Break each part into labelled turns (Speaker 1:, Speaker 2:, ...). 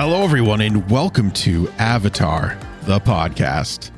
Speaker 1: Hello, everyone, and welcome to Avatar, the podcast.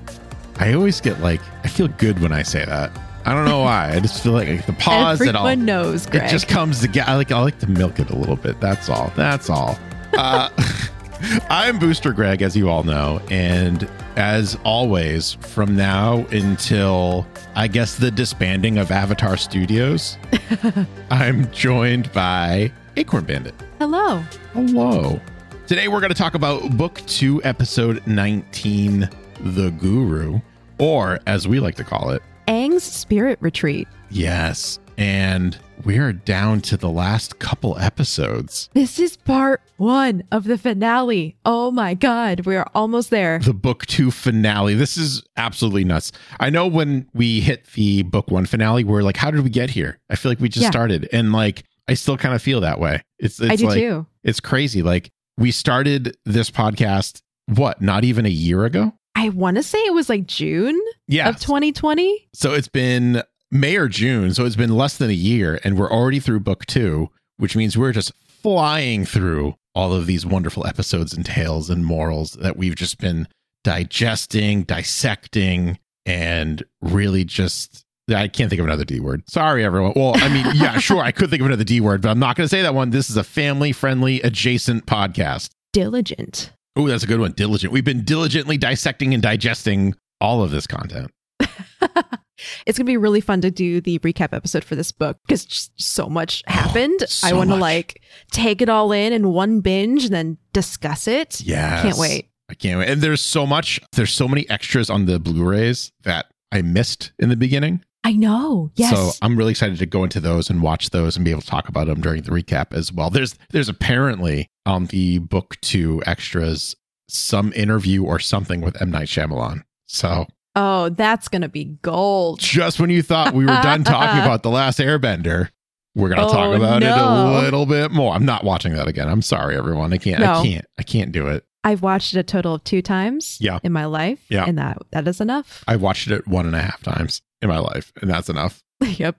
Speaker 1: I always get like, I feel good when I say that. I don't know why. I just feel like the pause and all.
Speaker 2: Everyone knows, Greg.
Speaker 1: It just comes together. I like, I like to milk it a little bit. That's all. That's all. Uh, I'm Booster Greg, as you all know. And as always, from now until I guess the disbanding of Avatar Studios, I'm joined by Acorn Bandit.
Speaker 2: Hello.
Speaker 1: Hello. Today we're going to talk about Book 2, Episode 19, The Guru, or as we like to call it,
Speaker 2: Aang's Spirit Retreat.
Speaker 1: Yes. And we are down to the last couple episodes.
Speaker 2: This is part one of the finale. Oh my God. We are almost there.
Speaker 1: The book two finale. This is absolutely nuts. I know when we hit the book one finale, we're like, how did we get here? I feel like we just
Speaker 2: Yeah.
Speaker 1: started. And like, I still kind of feel that way. It's, it's
Speaker 2: I do
Speaker 1: like,
Speaker 2: too.
Speaker 1: it's crazy. Like, we started this podcast, what, not even a year ago?
Speaker 2: I want to say it was like June
Speaker 1: Yeah.
Speaker 2: of 2020.
Speaker 1: So it's been May or June. So it's been less than a year, and we're already through book two, which means we're just flying through all of these wonderful episodes and tales and morals that we've just been digesting, dissecting, and really just. I can't think of another D word. Sorry, everyone. Well, I mean, yeah, sure, I could think of another D word, but I'm not going to say that one. This is a family friendly adjacent podcast.
Speaker 2: Diligent.
Speaker 1: Oh, that's a good one. Diligent. We've been diligently dissecting and digesting all of this content.
Speaker 2: It's going to be really fun to do the recap episode for this book because so much oh, happened.
Speaker 1: so
Speaker 2: I want to like take it all in in one binge and then discuss it.
Speaker 1: Yeah.
Speaker 2: Can't wait.
Speaker 1: I can't wait. And there's so much, there's so many extras on the Blu-rays that I missed in the beginning.
Speaker 2: I know. Yes.
Speaker 1: So I'm really excited to go into those and watch those and be able to talk about them during the recap as well. There's there's apparently on the book two extras some interview or something with M Night Shyamalan. So
Speaker 2: oh, that's going to be gold.
Speaker 1: just when you thought we were done talking about the last Airbender, we're gonna talk
Speaker 2: Oh,
Speaker 1: about it a little bit more. I'm not watching that again. I'm sorry, everyone. I can't.
Speaker 2: No.
Speaker 1: I can't. I can't do it.
Speaker 2: I've watched it a total of two times
Speaker 1: Yeah.
Speaker 2: in my life.
Speaker 1: Yeah.
Speaker 2: And that that is enough.
Speaker 1: I've watched it one and a half times in my life, and that's enough.
Speaker 2: yep.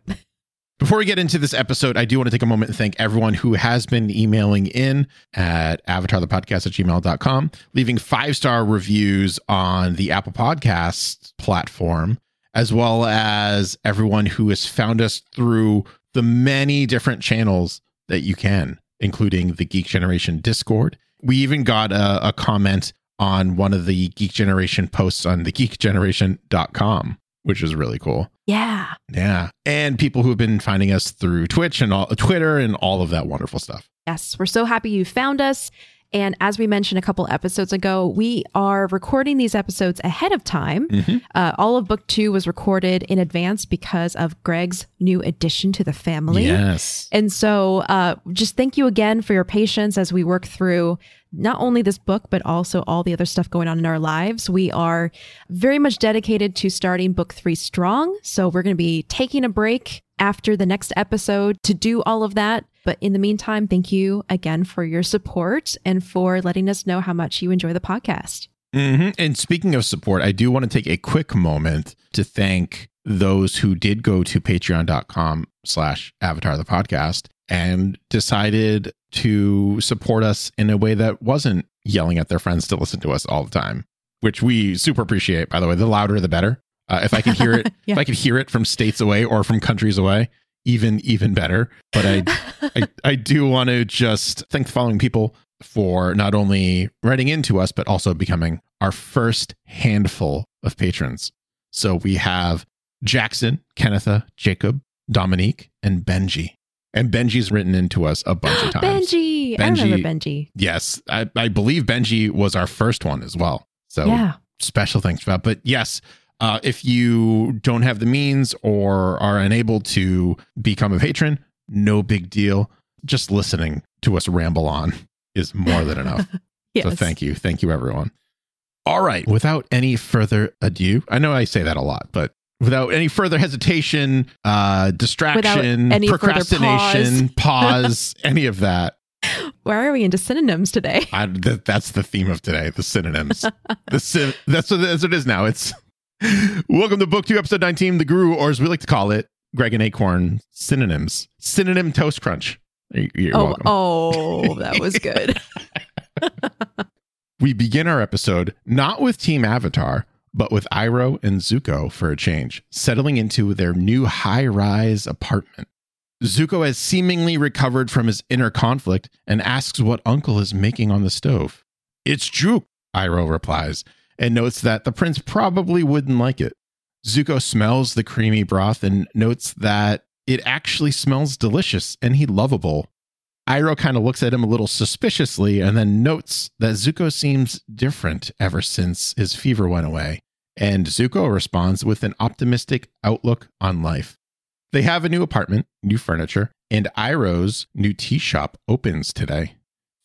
Speaker 1: Before we get into this episode, I do want to take a moment and thank everyone who has been emailing in at avatarthepodcast at gmail.com, leaving five star reviews on the Apple Podcast platform, as well as everyone who has found us through the many different channels that you can, including the Geek Generation Discord. We even got a, a comment on one of the Geek Generation posts on the geekgeneration.com, which is really cool.
Speaker 2: Yeah.
Speaker 1: Yeah. And people who have been finding us through Twitch and all Twitter and all of that wonderful stuff.
Speaker 2: Yes. We're so happy you found us. And as we mentioned a couple episodes ago, we are recording these episodes ahead of time.
Speaker 1: Mhm.
Speaker 2: Uh, all of book two was recorded in advance because of Greg's new addition to the family.
Speaker 1: Yes.
Speaker 2: And so, uh, just thank you again for your patience as we work through not only this book, but also all the other stuff going on in our lives. We are very much dedicated to starting book three strong. So, we're going to be taking a break after the next episode to do all of that. But in the meantime, thank you again for your support and for letting us know how much you enjoy the podcast.
Speaker 1: hmm And speaking of support, I do want to take a quick moment to thank those who did go to patreon.com slash avatar the podcast and decided to support us in a way that wasn't yelling at their friends to listen to us all the time, which we super appreciate, by the way. The louder, the better. Uh, if I could hear it,
Speaker 2: Yeah.
Speaker 1: if I could hear it from states away or from countries away, even even better. But I I, I do want to just thank the following people for not only writing into us, but also becoming our first handful of patrons. So we have Jackson, Kennetha, Jacob, Dominique, and Benji. And Benji's written into us a bunch of times.
Speaker 2: Benji. I
Speaker 1: Benji-
Speaker 2: remember Benji.
Speaker 1: Yes, I, I believe Benji was our first one as well. So
Speaker 2: Yeah.
Speaker 1: special thanks for that. But yes, uh, if you don't have the means or are unable to become a patron, no big deal. Just listening to us ramble on is more than enough.
Speaker 2: Yes.
Speaker 1: So thank you. Thank you, everyone. All right. Without any further ado, I know I say that a lot, but without any further hesitation, uh, distraction,
Speaker 2: any
Speaker 1: procrastination, pause, any of that,
Speaker 2: Why are we into synonyms today?
Speaker 1: I, th- that's the theme of today. The synonyms. the that's, what, that's what it is now. It's welcome to book two, episode nineteen, the Guru, or as we like to call it, Greg and Acorn synonyms. Synonym toast crunch. You're
Speaker 2: oh,
Speaker 1: welcome.
Speaker 2: oh, that was good.
Speaker 1: We begin our episode not with Team Avatar, but with Iroh and Zuko for a change, settling into their new high rise apartment. Zuko has seemingly recovered from his inner conflict and asks what Uncle is making on the stove. It's Juke, Iroh replies, and notes that the prince probably wouldn't like it. Zuko smells the creamy broth and notes that it actually smells delicious and he lovable. Iroh kind of looks at him a little suspiciously and then notes that Zuko seems different ever since his fever went away. And Zuko responds with an optimistic outlook on life. They have a new apartment, new furniture, and Iroh's new tea shop opens today.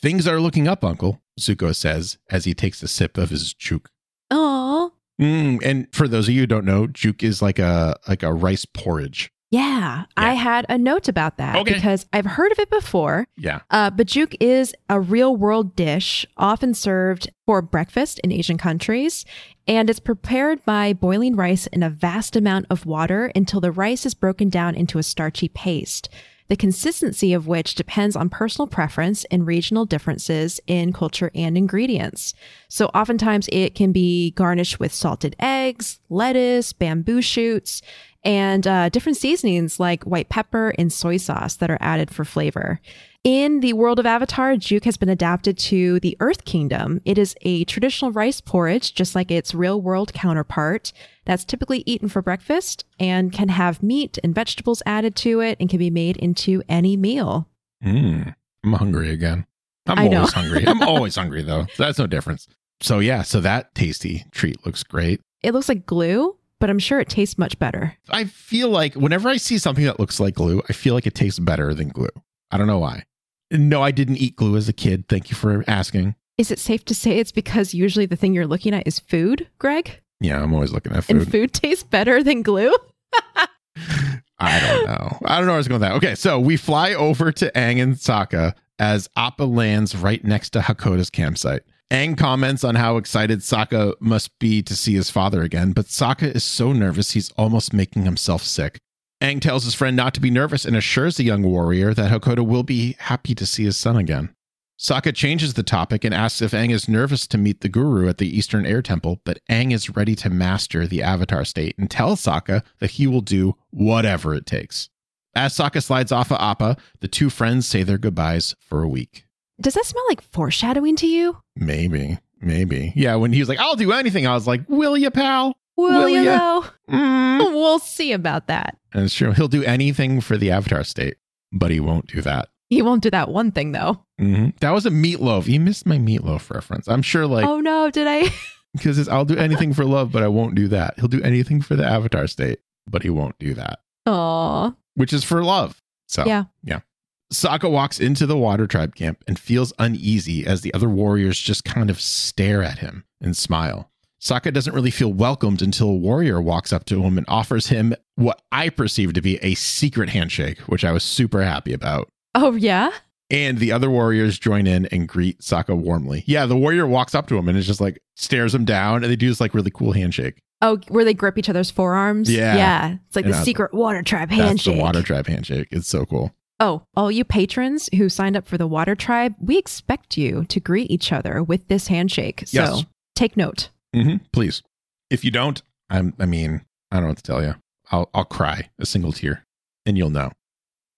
Speaker 1: Things are looking up, Uncle, Zuko says as he takes a sip of his juk.
Speaker 2: Oh,
Speaker 1: Mm, and for those of you who don't know, juk is like a like a rice porridge.
Speaker 2: Yeah. I had a note about that
Speaker 1: Okay.
Speaker 2: because I've heard of it before.
Speaker 1: Yeah.
Speaker 2: Uh, Bajuk is a real world dish often served for breakfast in Asian countries, and it's prepared by boiling rice in a vast amount of water until the rice is broken down into a starchy paste. The consistency of which depends on personal preference and regional differences in culture and ingredients. So, oftentimes it can be garnished with salted eggs, lettuce, bamboo shoots, and uh, different seasonings like white pepper and soy sauce that are added for flavor. In the world of Avatar, Juke has been adapted to the Earth Kingdom. It is a traditional rice porridge, just like its real world counterpart, that's typically eaten for breakfast and can have meat and vegetables added to it and can be made into any meal.
Speaker 1: Mm, I'm hungry again. I'm
Speaker 2: I
Speaker 1: always
Speaker 2: know.
Speaker 1: hungry. I'm always hungry though. That's no difference. So yeah, so that tasty treat looks great.
Speaker 2: It looks like glue, but I'm sure it tastes much better.
Speaker 1: I feel like whenever I see something that looks like glue, I feel like it tastes better than glue. I don't know why. No, I didn't eat glue as a kid. Thank you for asking.
Speaker 2: Is it safe to say it's because usually the thing you're looking at is food, Greg?
Speaker 1: Yeah, I'm always looking at food.
Speaker 2: And
Speaker 1: food.
Speaker 2: tastes better than glue?
Speaker 1: I don't know. I don't know where I was going with that. Okay, so we fly over to Aang and Sokka as Appa lands right next to Hakoda's campsite. Aang comments on how excited Sokka must be to see his father again, but Sokka is so nervous he's almost making himself sick. Aang tells his friend not to be nervous and assures the young warrior that Hakoda will be happy to see his son again. Sokka changes the topic and asks if Aang is nervous to meet the guru at the Eastern Air Temple, but Aang is ready to master the Avatar state and tells Sokka that he will do whatever it takes. As Sokka slides off of Appa, the two friends say their goodbyes for a week.
Speaker 2: Does that smell like foreshadowing to you?
Speaker 1: Maybe, maybe. Yeah, when he was like, I'll do anything, I was like, Will you, pal?
Speaker 2: Will,
Speaker 1: Will
Speaker 2: you though?
Speaker 1: Mm.
Speaker 2: We'll see about that.
Speaker 1: And it's true. He'll do anything for the Avatar state, but he won't do that.
Speaker 2: He won't do that one thing though.
Speaker 1: hmm That was a meatloaf. You missed my meatloaf reference. I'm sure, like,
Speaker 2: oh no, did I?
Speaker 1: because it's I'll do anything for love, but I won't do that. He'll do anything for the Avatar state, but he won't do that,
Speaker 2: Aw.
Speaker 1: which is for love. So
Speaker 2: Yeah.
Speaker 1: yeah. Sokka walks into the Water Tribe camp and feels uneasy as the other warriors just kind of stare at him and smile. Sokka doesn't really feel welcomed until a warrior walks up to him and offers him what I perceive to be a secret handshake, which I was super happy about.
Speaker 2: Oh yeah?
Speaker 1: And the other warriors join in and greet Sokka warmly. Yeah, the warrior walks up to him and is just like stares him down, and they do this like really cool handshake.
Speaker 2: Oh, where they grip each other's forearms?
Speaker 1: Yeah.
Speaker 2: Yeah. It's like
Speaker 1: And
Speaker 2: the
Speaker 1: I
Speaker 2: secret water tribe
Speaker 1: That's
Speaker 2: handshake.
Speaker 1: the Water Tribe handshake. It's so cool.
Speaker 2: Oh, all you patrons who signed up for the water tribe, we expect you to greet each other with this handshake. So
Speaker 1: Yes.
Speaker 2: take note.
Speaker 1: hmm Please, if you don't, I'm. I mean, I don't know what to tell you. I'll I'll cry a single tear, and you'll know.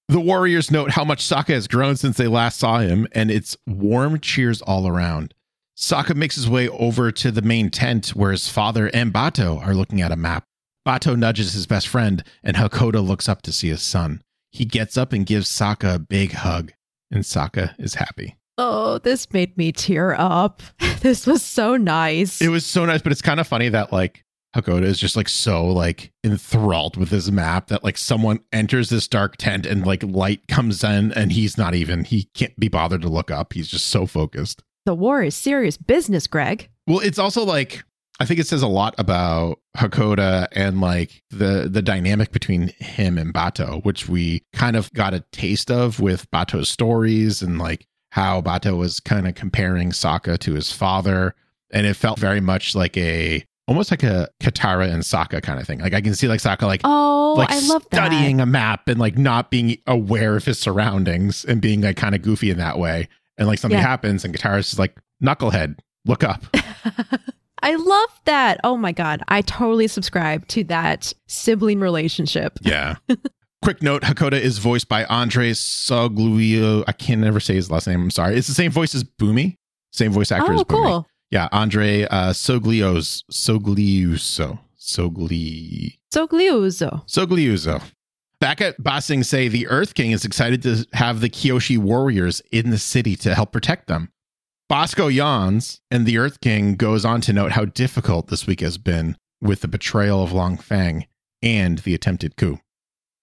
Speaker 1: The warriors note how much Sokka has grown since they last saw him, and it's warm cheers all around. Sokka makes his way over to the main tent where his father and Bato are looking at a map. Bato nudges his best friend, and Hakoda looks up to see his son. He gets up and gives Sokka a big hug, and Sokka is happy.
Speaker 2: Oh, this made me tear up. This was so nice.
Speaker 1: It was so nice, but it's kind of funny that like Hakoda is just like so like enthralled with this map that like someone enters this dark tent and like light comes in and he's not even he can't be bothered to look up. He's just so focused.
Speaker 2: the war is serious business, Greg.
Speaker 1: Well, it's also like I think it says a lot about Hakoda and like the the dynamic between him and Bato, which we kind of got a taste of with Bato's stories and like how Bato was kind of comparing Sokka to his father, and it felt very much like a almost like a Katara and Sokka kind of thing. Like I can see like Sokka like
Speaker 2: Oh,
Speaker 1: like
Speaker 2: I love that.
Speaker 1: studying a map and like not being aware of his surroundings and being like kind of goofy in that way. And like something
Speaker 2: Yeah.
Speaker 1: happens and Katara's just like knucklehead, Look up.
Speaker 2: I love that. Oh my God. I totally subscribe to that sibling relationship.
Speaker 1: Yeah. Quick note Hakoda is voiced by Andre Soglio. I can never say his last name. I'm sorry. It's the same voice as Bumi, same voice actor
Speaker 2: oh,
Speaker 1: as Bumi.
Speaker 2: cool.
Speaker 1: Yeah, Andre uh, Soglios, Sogliuso, Sogli,
Speaker 2: Sogliuzo.
Speaker 1: Sogliuso. Back at Ba Sing Se the Earth King is excited to have the Kyoshi warriors in the city to help protect them. Bosco yawns, and the Earth King goes on to note how difficult this week has been with the betrayal of Long Fang and the attempted coup.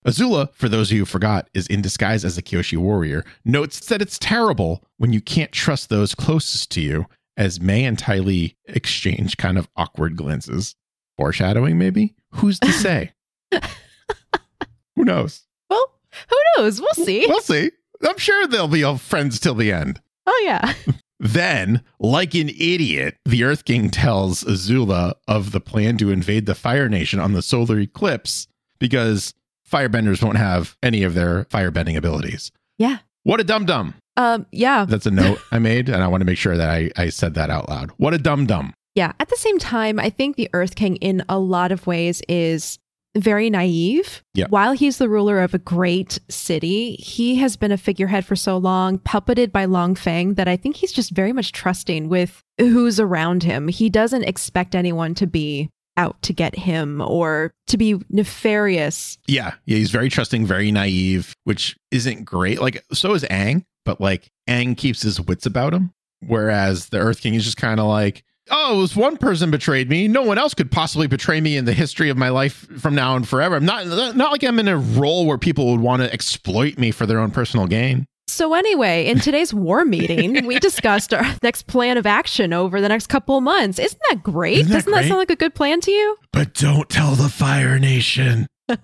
Speaker 1: Azula, for those of you who forgot, is in disguise as a Kyoshi warrior, notes that it's terrible when you can't trust those closest to you, as Mai and Ty Lee exchange kind of awkward glances. Foreshadowing, maybe? Who's to say? Who knows?
Speaker 2: Well, who knows? We'll see.
Speaker 1: We'll see. I'm sure they'll be all friends till the end.
Speaker 2: Oh, yeah.
Speaker 1: Then, like an idiot, the Earth King tells Azula of the plan to invade the Fire Nation on the solar eclipse because firebenders won't have any of their firebending abilities.
Speaker 2: Yeah.
Speaker 1: What a dum dum.
Speaker 2: Um, yeah.
Speaker 1: That's a note I made, and I want to make sure that I, I said that out loud. What a dum dum.
Speaker 2: Yeah. At the same time, I think the Earth King, in a lot of ways, is very naive.
Speaker 1: Yeah.
Speaker 2: While he's the ruler of a great city, he has been a figurehead for so long, puppeted by Long Fang, that I think he's just very much trusting with who's around him. He doesn't expect anyone to be out to get him or to be nefarious.
Speaker 1: Yeah. Yeah. He's very trusting, very naive, which isn't great. Like, so is Aang, but like Aang keeps his wits about him. Whereas the Earth King is just kind of like, oh, it was one person betrayed me. No one else could possibly betray me in the history of my life from now and forever. I'm not not like I'm in a role where people would want to exploit me for their own personal gain.
Speaker 2: So, anyway, in today's war meeting, we discussed our next plan of action over the next couple of months. Isn't that great?
Speaker 1: Isn't that
Speaker 2: Doesn't that sound like a good plan to you?
Speaker 1: But don't tell the Fire Nation.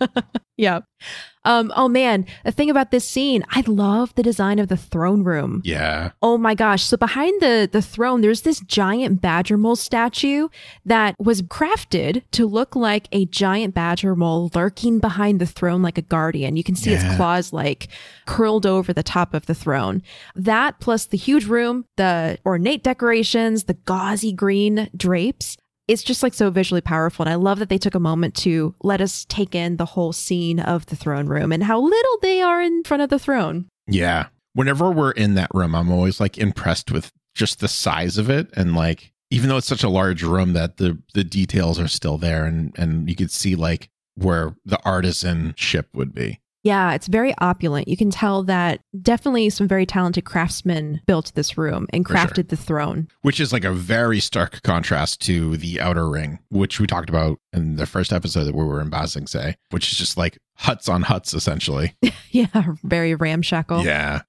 Speaker 2: Yeah. Um, oh man, the thing about this scene, I love the design of the throne room.
Speaker 1: Yeah.
Speaker 2: Oh my gosh. So behind the the throne, there's this giant badger mole statue that was crafted to look like a giant badger mole lurking behind the throne like a guardian. You can see
Speaker 1: Yeah.
Speaker 2: its claws like curled over the top of the throne. That plus the huge room, the ornate decorations, the gauzy green drapes. It's just like so visually powerful. And I love that they took a moment to let us take in the whole scene of the throne room and how little they are in front of the throne.
Speaker 1: Yeah. Whenever we're in that room, I'm always like impressed with just the size of it and like even though it's such a large room that the the details are still there and and you could see like where the artisan ship would be.
Speaker 2: Yeah, it's very opulent. You can tell that definitely some very talented craftsmen built this room and
Speaker 1: For sure.
Speaker 2: crafted the throne.
Speaker 1: Which is like a very stark contrast to the outer ring, which we talked about in the first episode that we were in Ba Sing Se, which is just like huts on huts essentially.
Speaker 2: Yeah, very ramshackle.
Speaker 1: Yeah.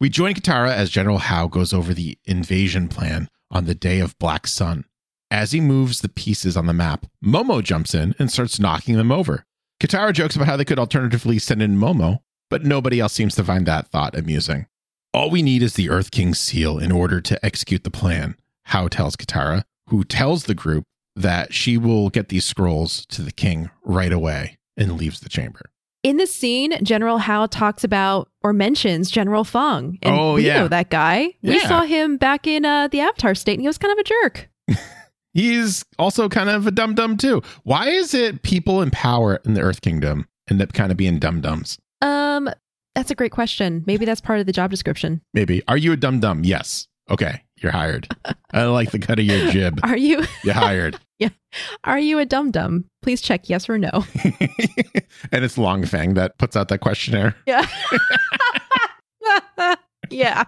Speaker 1: We join Katara as General How goes over the invasion plan on the day of Black Sun. As he moves the pieces on the map, Momo jumps in and starts knocking them over. Katara jokes about how they could alternatively send in Momo, but nobody else seems to find that thought amusing. All we need is the Earth King's seal in order to execute the plan, How tells Katara, who tells the group that she will get these scrolls to the king right away and leaves the chamber.
Speaker 2: In this scene, General How talks about or mentions General Fong. And
Speaker 1: Oh,
Speaker 2: we
Speaker 1: yeah.
Speaker 2: know that guy. We
Speaker 1: Yeah.
Speaker 2: saw him back in uh, the Avatar state and he was kind of a jerk.
Speaker 1: He's also kind of a dum dum too. Why is it people in power in the Earth Kingdom end up kind of being dum dums?
Speaker 2: Um, that's a great question. Maybe that's part of the job description.
Speaker 1: Maybe. Are you a dum dum? Yes. Okay, you're hired. I like the cut of your jib.
Speaker 2: Are you
Speaker 1: You're hired. Yeah.
Speaker 2: Are you a dum dum? Please check yes or no.
Speaker 1: and it's Long Fang that puts out that questionnaire.
Speaker 2: Yeah. yeah.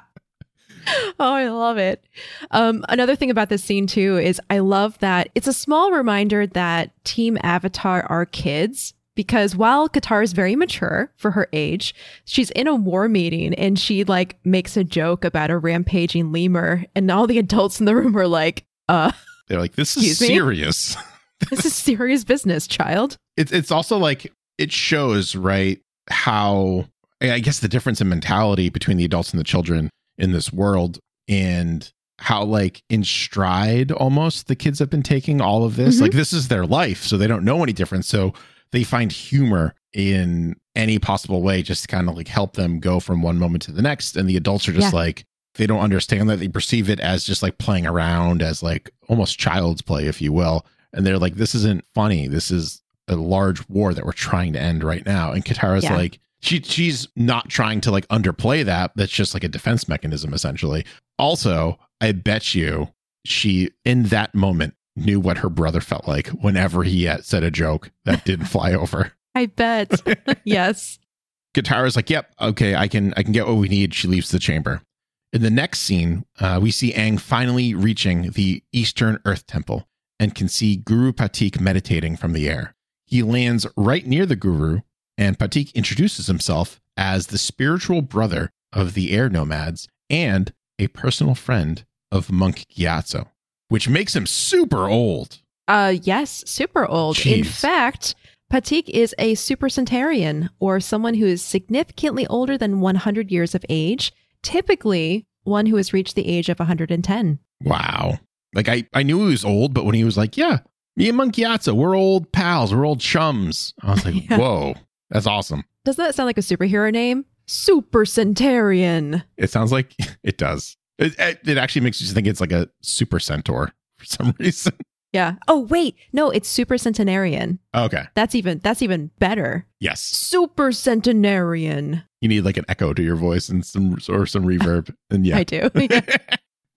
Speaker 2: Oh, I love it. Um, another thing about this scene too is I love that it's a small reminder that Team Avatar are kids because while Katara is very mature for her age, she's in a war meeting and she like makes a joke about a rampaging lemur, and all the adults in the room are like, "Uh,
Speaker 1: They're like, this is serious.
Speaker 2: this is serious business, child."
Speaker 1: It's it's also like it shows right how I guess the difference in mentality between the adults and the children in this world and how like in stride almost the kids have been taking all of this
Speaker 2: Mhm.
Speaker 1: like this is their life so they don't know any different so they find humor in any possible way just to kind of like help them go from one moment to the next and the adults are just
Speaker 2: Yeah.
Speaker 1: like they don't understand that. They perceive it as just like playing around, as like almost child's play, if you will. And they're like, this isn't funny. This is a large war that we're trying to end right now. And Katara's
Speaker 2: Yeah.
Speaker 1: like, she she's not trying to like underplay that. That's just like a defense mechanism, essentially. Also, I bet you she in that moment knew what her brother felt like whenever he said a joke that didn't fly over.
Speaker 2: I bet. yes.
Speaker 1: Katara's like, "Yep, okay, I can I can get what we need." She leaves the chamber. In the next scene, uh, we see Aang finally reaching the Eastern Earth Temple and can see Guru Pathik meditating from the air. He lands right near the Guru, and Pathik introduces himself as the spiritual brother of the air nomads and a personal friend of Monk Gyatso, which makes him super old.
Speaker 2: Uh yes, super old. In fact, Pathik is a super supercentenarian or someone who is significantly older than 100 years of age, typically one who has reached the age of 110.
Speaker 1: Wow. Like I, I knew he was old, but when he was like, yeah, me and Monk Gyatso, we're old pals, we're old chums. I was like,
Speaker 2: Yeah.
Speaker 1: whoa, that's awesome.
Speaker 2: Doesn't that sound like a superhero name? Super Centurion.
Speaker 1: It sounds like it does. It, it, it actually makes you think it's like a super centaur for some reason.
Speaker 2: Yeah. Oh wait, no, it's Super Centenarian.
Speaker 1: okay.
Speaker 2: That's even that's even better.
Speaker 1: Yes.
Speaker 2: Super Centenarian.
Speaker 1: You need like an echo to your voice and some or some reverb. And yeah.
Speaker 2: I do. Yeah.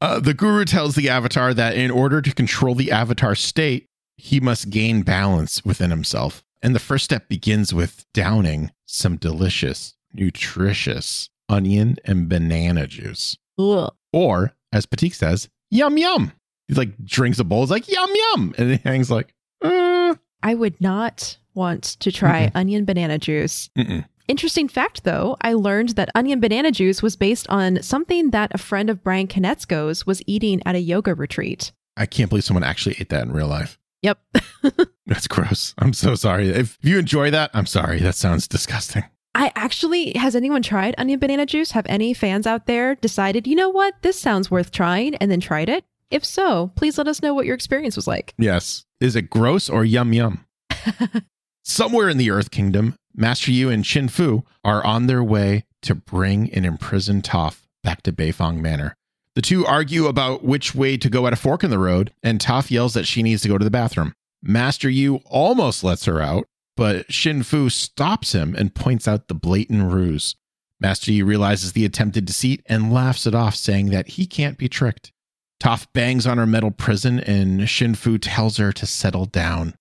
Speaker 1: Uh, the guru tells the avatar that in order to control the avatar state, he must gain balance within himself. And the first step begins with downing some delicious, nutritious onion and banana juice.
Speaker 2: Ugh.
Speaker 1: Or, as Pathik says, yum yum. He like drinks a bowl, it's like yum yum. And he hangs like, uh,
Speaker 2: I would not want to try onion banana juice.
Speaker 1: mm-mm.
Speaker 2: Interesting fact, though, I learned that onion banana juice was based on something that a friend of Brian Konietzko's was eating at a yoga retreat.
Speaker 1: I can't believe someone actually ate that in real life.
Speaker 2: Yep.
Speaker 1: That's gross. I'm so sorry. If you enjoy that, I'm sorry. That sounds disgusting.
Speaker 2: I actually, has anyone tried onion banana juice? Have any fans out there decided, you know what, this sounds worth trying and then tried it? If so, please let us know what your experience was like.
Speaker 1: Yes. Is it gross or yum yum? Somewhere in the Earth Kingdom, Master Yu and Xin Fu are on their way to bring an imprisoned Toph back to Beifong Manor. The two argue about which way to go at a fork in the road, and Toph yells that she needs to go to the bathroom. Master Yu almost lets her out, but Xin Fu stops him and points out the blatant ruse. Master Yu realizes the attempted deceit and laughs it off, saying that he can't be tricked. Toph bangs on her metal prison, and Xin Fu tells her to settle down.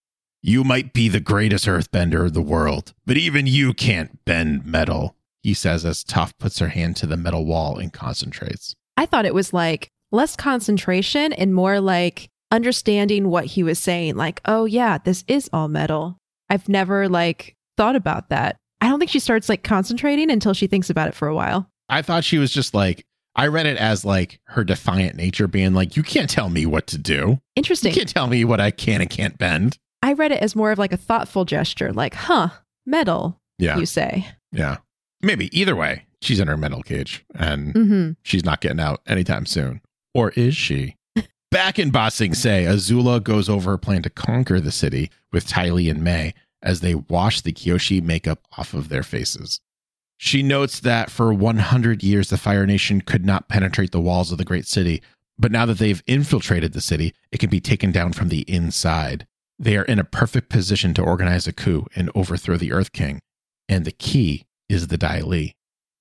Speaker 1: You might be the greatest earthbender of the world, but even you can't bend metal, he says as Toph puts her hand to the metal wall and concentrates.
Speaker 2: I thought it was like less concentration and more like understanding what he was saying. Like, oh, yeah, this is all metal. I've never like thought about that. I don't think she starts like concentrating until she thinks about it for a while.
Speaker 1: I thought she was just like, I read it as like her defiant nature being like, you can't tell me what to do.
Speaker 2: Interesting.
Speaker 1: You can't tell me what I can and can't bend.
Speaker 2: I read it as more of like a thoughtful gesture, like, huh, metal,
Speaker 1: Yeah.
Speaker 2: you say.
Speaker 1: Yeah. Maybe either way, she's in her metal cage and
Speaker 2: Mm-hmm.
Speaker 1: she's not getting out anytime soon. Or is she? Back in Ba Sing Se, Azula goes over her plan to conquer the city with Ty Lee and Mai as they wash the Kyoshi makeup off of their faces. She notes that for 100 years, the Fire Nation could not penetrate the walls of the great city, but now that they've infiltrated the city, it can be taken down from the inside. They are in a perfect position to organize a coup and overthrow the Earth King. And the key is the Dai Li.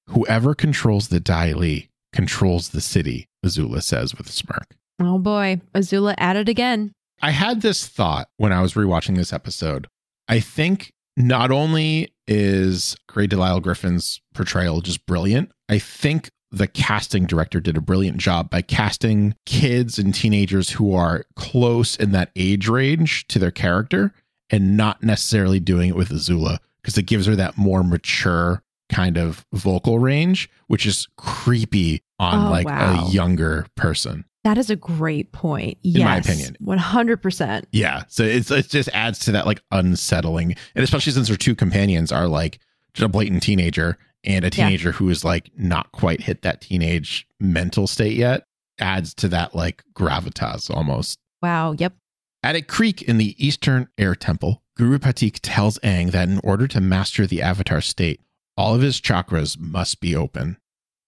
Speaker 1: Whoever controls the Dai Li controls the city, Azula says with a smirk.
Speaker 2: Oh boy, Azula at it again.
Speaker 1: I had this thought when I was rewatching this episode. I think not only is Grey DeLisle Griffin's portrayal just brilliant, I think the casting director did a brilliant job by casting kids and teenagers who are close in that age range to their character and not necessarily doing it with Azula because it gives her that more mature kind of vocal range, which is creepy on
Speaker 2: Oh,
Speaker 1: like
Speaker 2: wow.
Speaker 1: a younger person.
Speaker 2: That is a great point. Yes, in
Speaker 1: my opinion.
Speaker 2: 100%.
Speaker 1: Yeah. So it's it just adds to that like unsettling. And especially since her two companions are like just a blatant teenager and a
Speaker 2: Yeah.
Speaker 1: teenager who is like not quite hit that teenage mental state yet, adds to that like gravitas almost.
Speaker 2: Wow. Yep.
Speaker 1: At a creek in the Eastern Air Temple, Guru Pathik tells Aang that in order to master the Avatar state, all of his chakras must be open.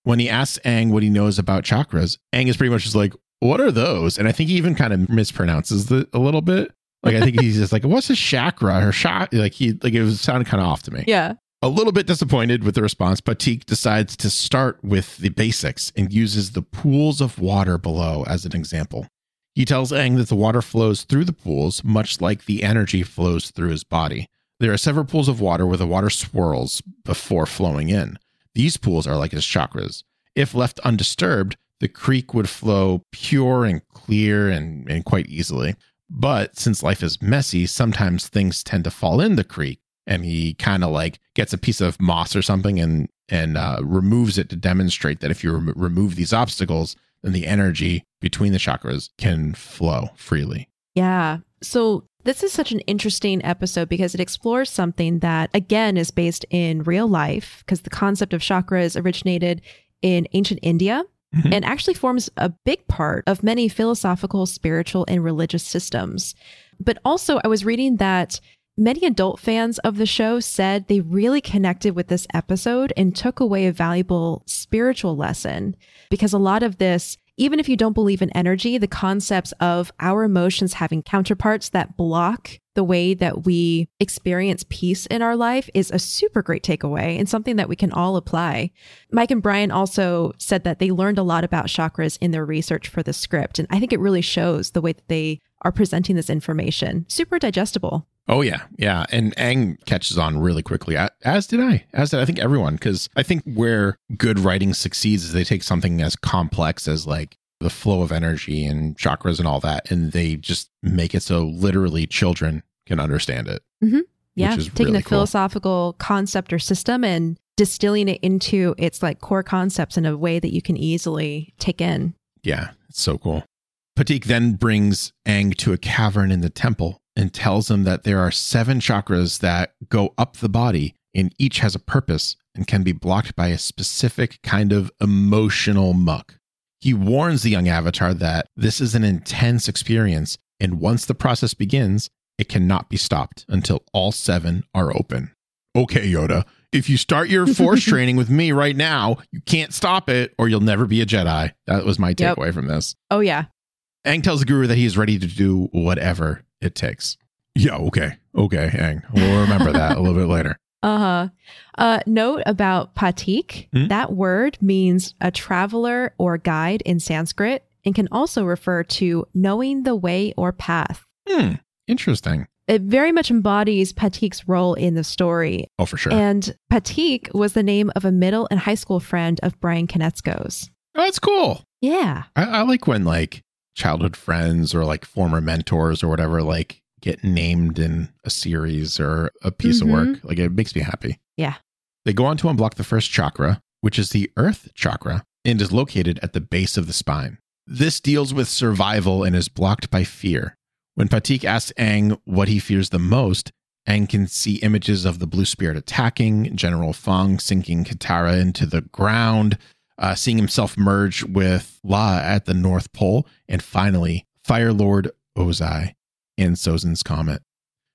Speaker 1: When he asks Aang what he knows about chakras, Aang is pretty much just like, What are those? And I think he even kind of mispronounces it a little bit. Like I think he's just like, What's a chakra or shot? Like he like it was sounded kind of off to me.
Speaker 2: Yeah.
Speaker 1: A little bit disappointed with the response, Pathik decides to start with the basics and uses the pools of water below as an example. He tells Aang that the water flows through the pools, much like the energy flows through his body. There are several pools of water where the water swirls before flowing in. These pools are like his chakras. If left undisturbed, the creek would flow pure and clear and, and quite easily. But since life is messy, sometimes things tend to fall in the creek and he kind of like gets a piece of moss or something and and uh, removes it to demonstrate that if you rem- remove these obstacles, then the energy between the chakras can flow freely.
Speaker 2: Yeah. So this is such an interesting episode because it explores something that again is based in real life because the concept of chakras originated in ancient India
Speaker 1: Mhm.
Speaker 2: and actually forms a big part of many philosophical, spiritual, and religious systems. But also, I was reading that many adult fans of the show said they really connected with this episode and took away a valuable spiritual lesson because a lot of this, even if you don't believe in energy, the concepts of our emotions having counterparts that block the way that we experience peace in our life is a super great takeaway and something that we can all apply. Mike and Brian also said that they learned a lot about chakras in their research for the script. And I think it really shows the way that they are presenting this information. Super digestible.
Speaker 1: Oh yeah, yeah, and Aang catches on really quickly. As did I. As did I think everyone. Because I think where good writing succeeds is they take something as complex as like the flow of energy and chakras and all that, and they just make it so literally children can understand it.
Speaker 2: Mm-hmm.
Speaker 1: Yeah.
Speaker 2: Taking
Speaker 1: really
Speaker 2: a
Speaker 1: cool.
Speaker 2: philosophical concept or system and distilling it into its like core concepts in a way that you can easily take in.
Speaker 1: Yeah, it's so cool. Pathik then brings Aang to a cavern in the temple and tells him that there are seven chakras that go up the body, and each has a purpose and can be blocked by a specific kind of emotional muck. He warns the young avatar that this is an intense experience, and once the process begins, it cannot be stopped until all seven are open. Okay, Yoda, if you start your force training with me right now, you can't stop it or you'll never be a Jedi. That was my
Speaker 2: Yep.
Speaker 1: takeaway from this.
Speaker 2: Oh, yeah.
Speaker 1: Aang tells the guru that he is ready to do whatever it takes. Yeah, okay. Okay, Aang. We'll remember that a little bit later.
Speaker 2: Uh-huh. Uh Note about pathik.
Speaker 1: Hmm?
Speaker 2: That word means a traveler or guide in Sanskrit and can also refer to knowing the way or path.
Speaker 1: Hmm. Interesting.
Speaker 2: It very much embodies Pathik's role in the story.
Speaker 1: Oh, for sure.
Speaker 2: And Pathik was the name of a middle and high school friend of Brian Konietzko's.
Speaker 1: oh, that's cool.
Speaker 2: Yeah.
Speaker 1: I, I like when like childhood friends or like former mentors or whatever like get named in a series or a piece of work. Mm-hmm. Like it makes me happy.
Speaker 2: Yeah.
Speaker 1: They go on to unblock the first chakra, which is the earth chakra, and is located at the base of the spine. This deals with survival and is blocked by fear. When Pathik asks Aang what he fears the most, Aang can see images of the blue spirit attacking, General Fong sinking Katara into the ground, uh, seeing himself merge with La at the North Pole, and finally, Fire Lord Ozai in Sozin's Comet.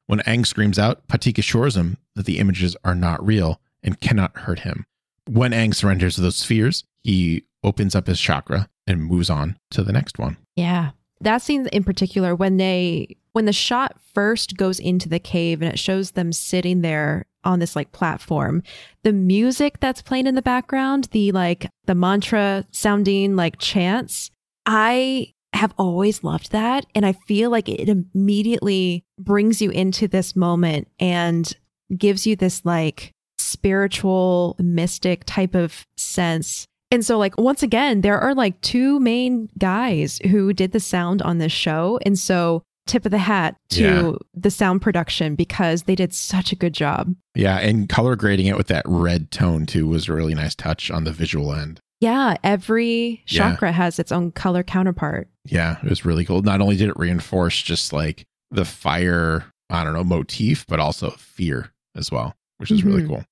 Speaker 1: When Aang screams out, Pathik assures him that the images are not real and cannot hurt him. When Aang surrenders those fears, he opens up his chakra and moves on to the next one.
Speaker 2: Yeah. That scene in particular, when they when the shot first goes into the cave and it shows them sitting there on this like platform, the music that's playing in the background, the like the mantra sounding like chants, I have always loved that. And I feel like it immediately brings you into this moment and gives you this like spiritual, mystic type of sense. And so, like, once again, there are like two main guys who did the sound on this show. And so, tip of the hat to
Speaker 1: Yeah.
Speaker 2: the sound production because they did such a good job.
Speaker 1: Yeah, and color grading it with that red tone too was a really nice touch on the visual end.
Speaker 2: Yeah, every
Speaker 1: Yeah.
Speaker 2: chakra has its own color counterpart.
Speaker 1: Yeah, it was really cool. Not only did it reinforce just like the fire, I don't know, motif, but also fear as well, which is really
Speaker 2: Mhm.
Speaker 1: cool.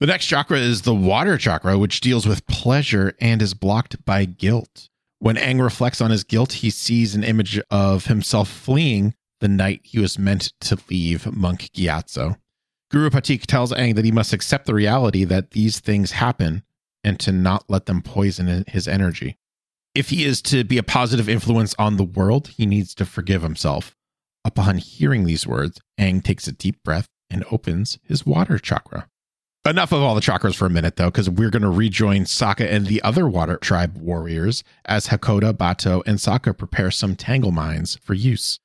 Speaker 1: The next chakra is the water chakra, which deals with pleasure and is blocked by guilt. When Aang reflects on his guilt, he sees an image of himself fleeing the night he was meant to leave Monk Gyatso. Guru Pathik tells Aang that he must accept the reality that these things happen and to not let them poison his energy. If he is to be a positive influence on the world, he needs to forgive himself. Upon hearing these words, Aang takes a deep breath and opens his water chakra. Enough of all the chakras for a minute, though, because we're going to rejoin Sokka and the other water tribe warriors as Hakoda, Bato, and Sokka prepare some tangle mines for use.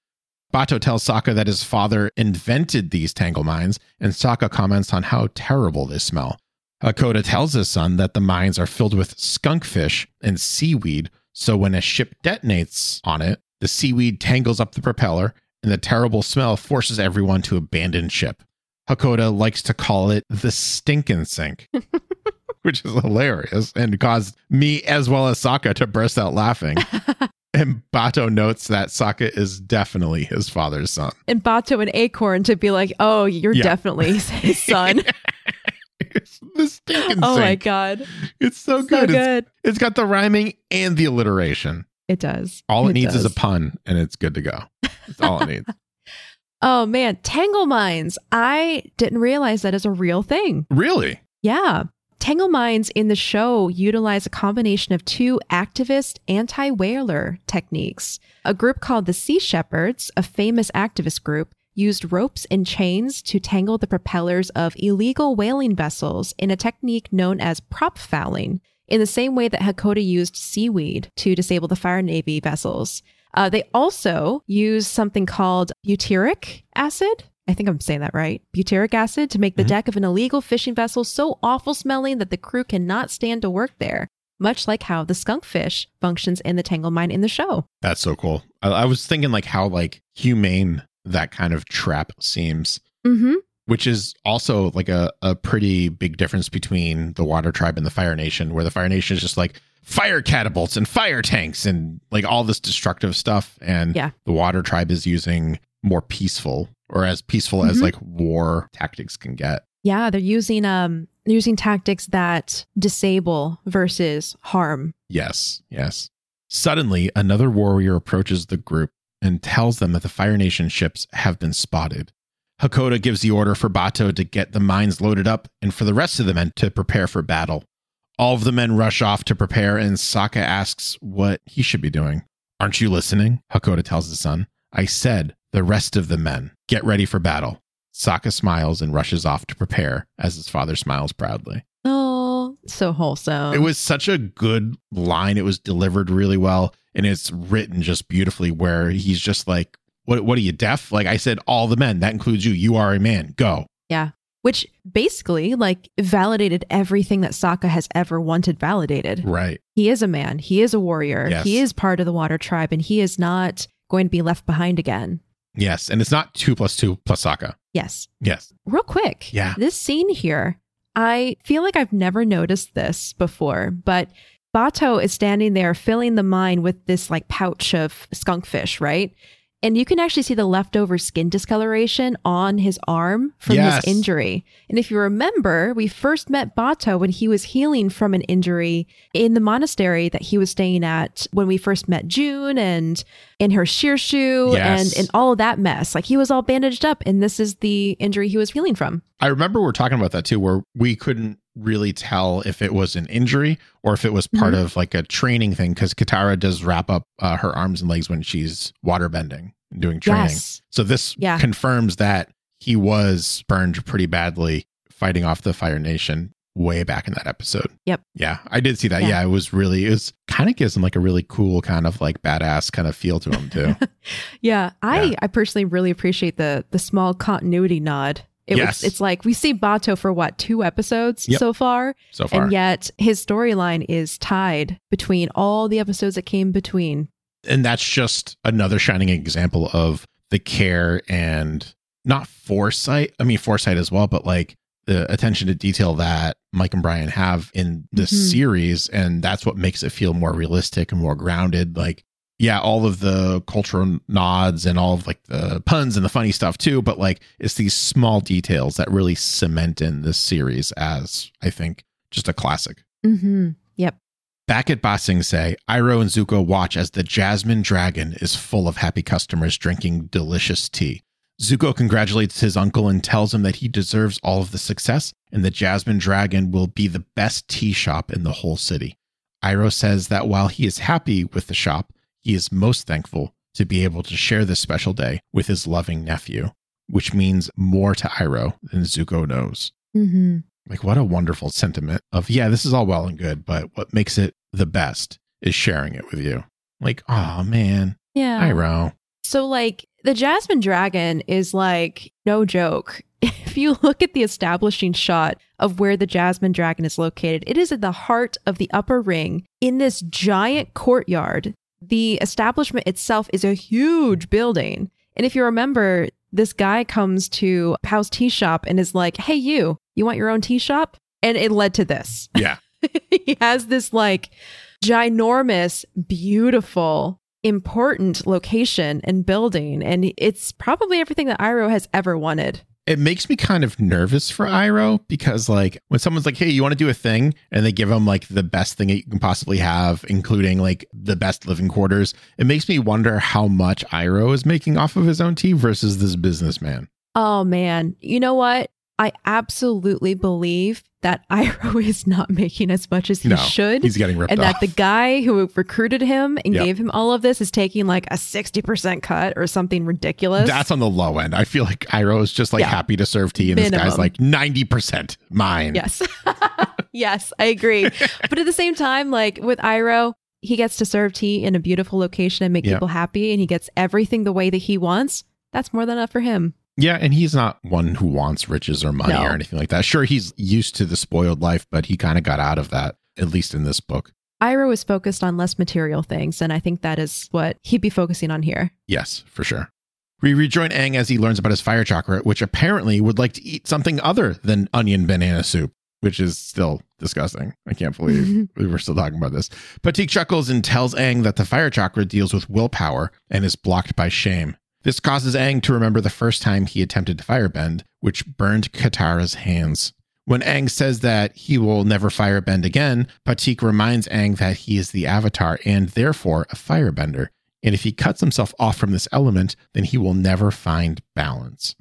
Speaker 1: Bato tells Sokka that his father invented these tangle mines, and Sokka comments on how terrible they smell. Hakoda tells his son that the mines are filled with skunkfish and seaweed, so when a ship detonates on it, the seaweed tangles up the propeller, and the terrible smell forces everyone to abandon ship. Hakoda likes to call it the stinkin' sink, which is hilarious and caused me as well as Sokka to burst out laughing. and Bato notes that Sokka is definitely his father's son.
Speaker 2: And Bato and Acorn to be like, oh, you're
Speaker 1: Yeah.
Speaker 2: definitely his son.
Speaker 1: it's the stinking
Speaker 2: oh my. God.
Speaker 1: It's so
Speaker 2: So
Speaker 1: good. It's, it's got the rhyming and the alliteration.
Speaker 2: It does.
Speaker 1: All it, needs is a pun and it's good to go. That's all it needs.
Speaker 2: Oh man, Tangle Mines. I didn't realize that is a real thing.
Speaker 1: Really?
Speaker 2: Yeah. Tangle Mines in the show utilize a combination of two activist anti whaler techniques. A group called the Sea Shepherds, a famous activist group, used ropes and chains to tangle the propellers of illegal whaling vessels in a technique known as prop fouling, in the same way that Hakoda used seaweed to disable the Fire Navy vessels. Uh, they also use something called butyric acid. I think I'm saying that right. Butyric acid to make the
Speaker 1: Mhm.
Speaker 2: deck of an illegal fishing vessel so awful smelling that the crew cannot stand to work there, much like how the skunkfish functions in the Tangle Mine in the show.
Speaker 1: That's so cool. I, I was thinking like how like humane that kind of trap seems,
Speaker 2: Mm-hmm.
Speaker 1: which is also like a, a pretty big difference between the Water Tribe and the Fire Nation, where the Fire Nation is just like fire catapults and fire tanks and like all this destructive stuff. And
Speaker 2: Yeah.
Speaker 1: the Water Tribe is using more peaceful or as peaceful as
Speaker 2: Mhm.
Speaker 1: like war tactics can get.
Speaker 2: Yeah, they're using um they're using tactics that disable versus harm.
Speaker 1: Yes, yes. Suddenly, another warrior approaches the group and tells them that the Fire Nation ships have been spotted. Hakoda gives the order for Bato to get the mines loaded up and for the rest of the men to prepare for battle. All of the men rush off to prepare, and Sokka asks what he should be doing. Aren't you listening? Hakoda tells his son. I said, the rest of the men, get ready for battle. Sokka smiles and rushes off to prepare as his father smiles proudly.
Speaker 2: Oh, so wholesome.
Speaker 1: It was such a good line. It was delivered really well, and it's written just beautifully. Where he's just like, "What? What are you deaf?" Like I said, all the men. That includes you. You are a man. Go.
Speaker 2: Which basically like validated everything that Sokka has ever wanted validated.
Speaker 1: Right.
Speaker 2: He is a man. He is a warrior.
Speaker 1: Yes.
Speaker 2: He is part of the water tribe and he is not going to be left behind again.
Speaker 1: Yes, and it's not two plus two plus Sokka.
Speaker 2: Yes.
Speaker 1: Yes.
Speaker 2: Real quick.
Speaker 1: Yeah.
Speaker 2: This scene here, I feel like I've never noticed this before, but Bato is standing there filling the mine with this like pouch of skunkfish, right? And you can actually see the leftover skin discoloration on his arm from
Speaker 1: Yes.
Speaker 2: his injury. And if you remember, we first met Bato when he was healing from an injury in the monastery that he was staying at when we first met June and in her shirshu
Speaker 1: Yes.
Speaker 2: and, and all of that mess. Like he was all bandaged up, and this is the injury he was healing from.
Speaker 1: I remember we are talking about that too, where we couldn't really tell if it was an injury or if it was part of like a training thing because Katara does wrap up uh, her arms and legs when she's waterbending and doing training.
Speaker 2: Yes.
Speaker 1: So this
Speaker 2: Yeah.
Speaker 1: confirms that he was burned pretty badly fighting off the Fire Nation way back in that episode.
Speaker 2: Yep.
Speaker 1: Yeah, I did see that.
Speaker 2: Yeah.
Speaker 1: Yeah, it was really it was kind of gives him like a really cool kind of like badass kind of feel to him too.
Speaker 2: Yeah, I
Speaker 1: Yeah.
Speaker 2: I personally really appreciate the the small continuity nod. It
Speaker 1: Yes.
Speaker 2: was it's like we see Bato for what two episodes
Speaker 1: Yep.
Speaker 2: so far,
Speaker 1: So far.
Speaker 2: and yet his storyline is tied between all the episodes that came between.
Speaker 1: and that's just another shining example of the care and not foresight. I mean foresight as well, but like the attention to detail that Mike and Brian have in this
Speaker 2: Mhm.
Speaker 1: series, and that's what makes it feel more realistic and more grounded. Like, yeah, all of the cultural nods and all of like the puns and the funny stuff too, but like it's these small details that really cement in this series as I think just a classic.
Speaker 2: Mm-hmm. Yep.
Speaker 1: Back at Ba Sing Se, Iroh and Zuko watch as the Jasmine Dragon is full of happy customers drinking delicious tea. Zuko congratulates his uncle and tells him that he deserves all of the success and the Jasmine Dragon will be the best tea shop in the whole city. Iroh says that while he is happy with the shop, he is most thankful to be able to share this special day with his loving nephew, which means more to Iroh than Zuko knows.
Speaker 2: Mm-hmm.
Speaker 1: Like, what a wonderful sentiment of, yeah, this is all well and good, but what makes it the best is sharing it with you. Like, oh man,
Speaker 2: Yeah.
Speaker 1: Iroh.
Speaker 2: So, like, the Jasmine Dragon is like no joke. If you look at the establishing shot of where the Jasmine Dragon is located, it is at the heart of the upper ring in this giant courtyard. The establishment itself is a huge building. And if you remember, this guy comes to Pao's tea shop and is like, Hey, you, you want your own tea shop? And it led to this.
Speaker 1: Yeah.
Speaker 2: he has this like ginormous, beautiful, important location and building. And it's probably everything that Iroh has ever wanted.
Speaker 1: It makes me kind of nervous for Iroh because like when someone's like, "Hey, you want to do a thing?" and they give them like the best thing that you can possibly have, including like the best living quarters, it makes me wonder how much Iroh is making off of his own tea versus this businessman.
Speaker 2: Oh man, you know what? I absolutely believe that Iroh is not making as much as he
Speaker 1: No,
Speaker 2: should.
Speaker 1: He's getting ripped
Speaker 2: and
Speaker 1: off.
Speaker 2: that the guy who recruited him and
Speaker 1: Yep.
Speaker 2: gave him all of this is taking like a 60% cut or something ridiculous.
Speaker 1: That's on the low end. I feel like Iroh is just like
Speaker 2: Yeah.
Speaker 1: happy to serve tea, and this guy's like ninety percent mine.
Speaker 2: Yes. yes, I agree. but at the same time, like with Iroh, he gets to serve tea in a beautiful location and make
Speaker 1: Yeah.
Speaker 2: people happy, and he gets everything the way that he wants. That's more than enough for him.
Speaker 1: Yeah, and he's not one who wants riches or money
Speaker 2: No.
Speaker 1: or anything like that. Sure, he's used to the spoiled life, but he kind of got out of that, at least in this book.
Speaker 2: Iroh is focused on less material things, and I think that is what he'd be focusing on here.
Speaker 1: Yes, for sure. We rejoin Aang as he learns about his fire chakra, which apparently would like to eat something other than onion banana soup, which is still disgusting. I can't believe we were still talking about this. Pathik chuckles and tells Aang that the fire chakra deals with willpower and is blocked by shame. This causes Aang to remember the first time he attempted to firebend, which burned Katara's hands. When Aang says that he will never firebend again, Pathik reminds Aang that he is the Avatar and therefore a firebender. And if he cuts himself off from this element, then he will never find balance.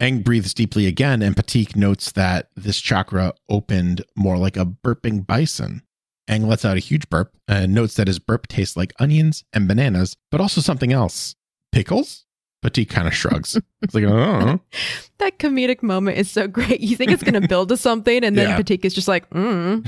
Speaker 1: Aang breathes deeply again, and Pathik notes that this chakra opened more like a burping bison. Aang lets out a huge burp and notes that his burp tastes like onions and bananas, but also something else. Pickles? Pathik kind of shrugs. It's like, oh,
Speaker 2: That comedic moment is so great. You think it's going to build to something, and then
Speaker 1: Yeah.
Speaker 2: Pathik is just like, mm.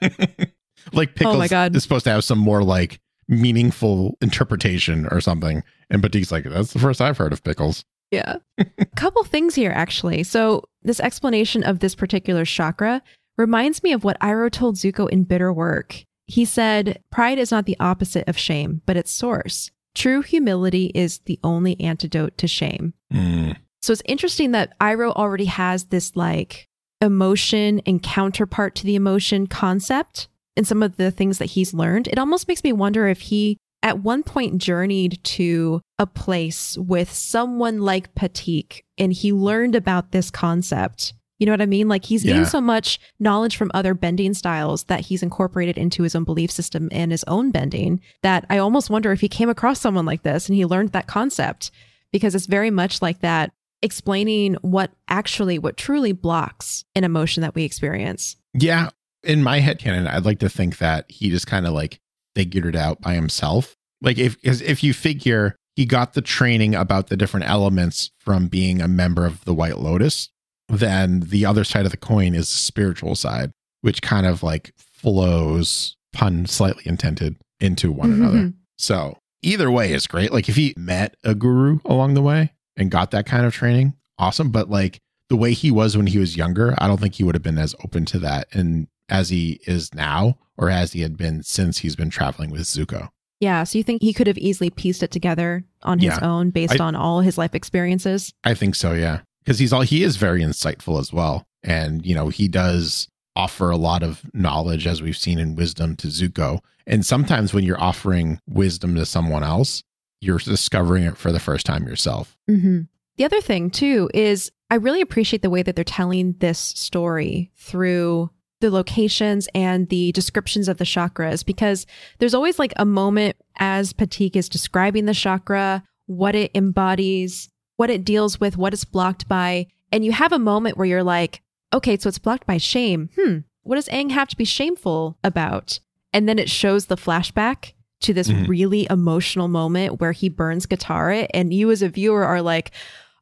Speaker 1: like pickles
Speaker 2: Oh my God.
Speaker 1: is supposed to have some more like meaningful interpretation or something. And Pathik's like, that's the first I've heard of pickles.
Speaker 2: Yeah. A couple things here, actually. So, this explanation of this particular chakra reminds me of what Iroh told Zuko in Bitter Work. He said, Pride is not the opposite of shame, but its source. True humility is the only antidote to shame.
Speaker 1: Mm,
Speaker 2: So, it's interesting that Iroh already has this like emotion and counterpart to the emotion concept in some of the things that he's learned. It almost makes me wonder if he at one point journeyed to a place with someone like Pathik and he learned about this concept. You know what I mean? Like he's
Speaker 1: Yeah.
Speaker 2: gained so much knowledge from other bending styles that he's incorporated into his own belief system and his own bending that I almost wonder if he came across someone like this and he learned that concept because it's very much like that explaining what actually what truly blocks an emotion that we experience.
Speaker 1: yeah. In my head canon, I'd like to think that he just kind of like figured it out by himself. Like if if you figure he got the training about the different elements from being a member of the White Lotus, then the other side of the coin is the spiritual side, which kind of like flows, pun slightly intended, into one mm-hmm, another. Mm-hmm. So either way is great. Like if he met a guru along the way and got that kind of training, awesome. But like the way he was when he was younger, I don't think he would have been as open to that and as he is now, or as he had been since he's been traveling with Zuko.
Speaker 2: Yeah, so you think he could have easily pieced it together on his
Speaker 1: Yeah.
Speaker 2: own based
Speaker 1: I-
Speaker 2: on all his life experiences?
Speaker 1: I think so, yeah. Because he's all he is very insightful as well. And, you know, he does offer a lot of knowledge as we've seen in wisdom to Zuko. And sometimes when you're offering wisdom to someone else, you're discovering it for the first time yourself.
Speaker 2: Mm-hmm. The other thing, too, is I really appreciate the way that they're telling this story through the locations and the descriptions of the chakras because there's always like a moment as Pathik is describing the chakra, what it embodies, what it deals with, what it's blocked by. And you have a moment where you're like, okay, so it's blocked by shame. Hmm, what does Aang have to be shameful about? And then it shows the flashback to this
Speaker 1: Mhm.
Speaker 2: really emotional moment where he burns Katara. And you as a viewer are like,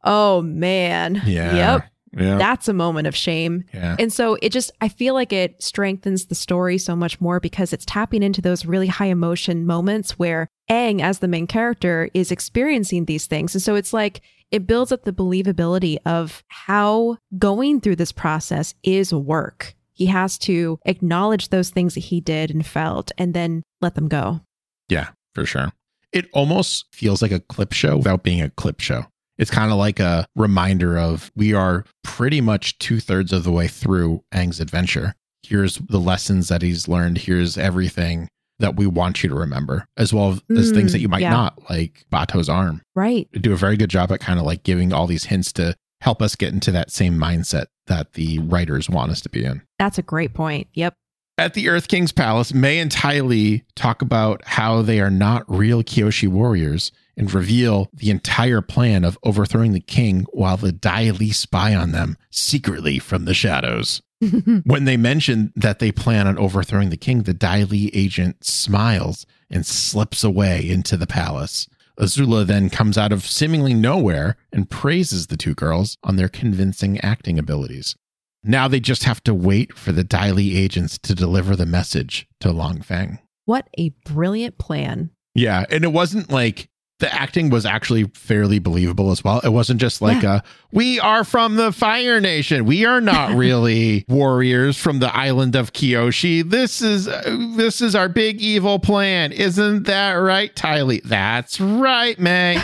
Speaker 2: oh man,
Speaker 1: Yeah.
Speaker 2: yep,
Speaker 1: Yeah.
Speaker 2: that's a moment of shame.
Speaker 1: yeah.
Speaker 2: And so it just, I feel like it strengthens the story so much more because it's tapping into those really high emotion moments where Aang, as the main character, is experiencing these things. And so it's like, it builds up the believability of how going through this process is work. He has to acknowledge those things that he did and felt and then let them go.
Speaker 1: Yeah, for sure. It almost feels like a clip show without being a clip show. It's kind of like a reminder of we are pretty much two thirds of the way through Aang's adventure. Here's the lessons that he's learned. Here's everything that we want you to remember, as well as
Speaker 2: Mm,
Speaker 1: things that you might
Speaker 2: yeah.
Speaker 1: not, like Bato's arm.
Speaker 2: Right.
Speaker 1: They do a very good job at kind of like giving all these hints to help us get into that same mindset that the writers want us to be in.
Speaker 2: That's a great point. Yep.
Speaker 1: At the Earth King's palace, Mai and Ty Lee talk about how they are not real Kyoshi warriors and reveal the entire plan of overthrowing the king while the Dai Li spy on them secretly from the shadows. when they mention that they plan on overthrowing the king, the Dai Li agent smiles and slips away into the palace. Azula then comes out of seemingly nowhere and praises the two girls on their convincing acting abilities. Now they just have to wait for the Dai Li agents to deliver the message to Long Feng.
Speaker 2: what a brilliant plan.
Speaker 1: Yeah, and it wasn't like the acting was actually fairly believable as well. It wasn't just like
Speaker 2: Yeah.
Speaker 1: a we are from the Fire Nation. We are not really warriors from the island of Kyoshi. This is uh, this is our big evil plan. Isn't that right, Ty Lee? That's right, Mai.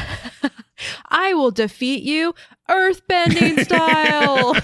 Speaker 2: I will defeat you earthbending style.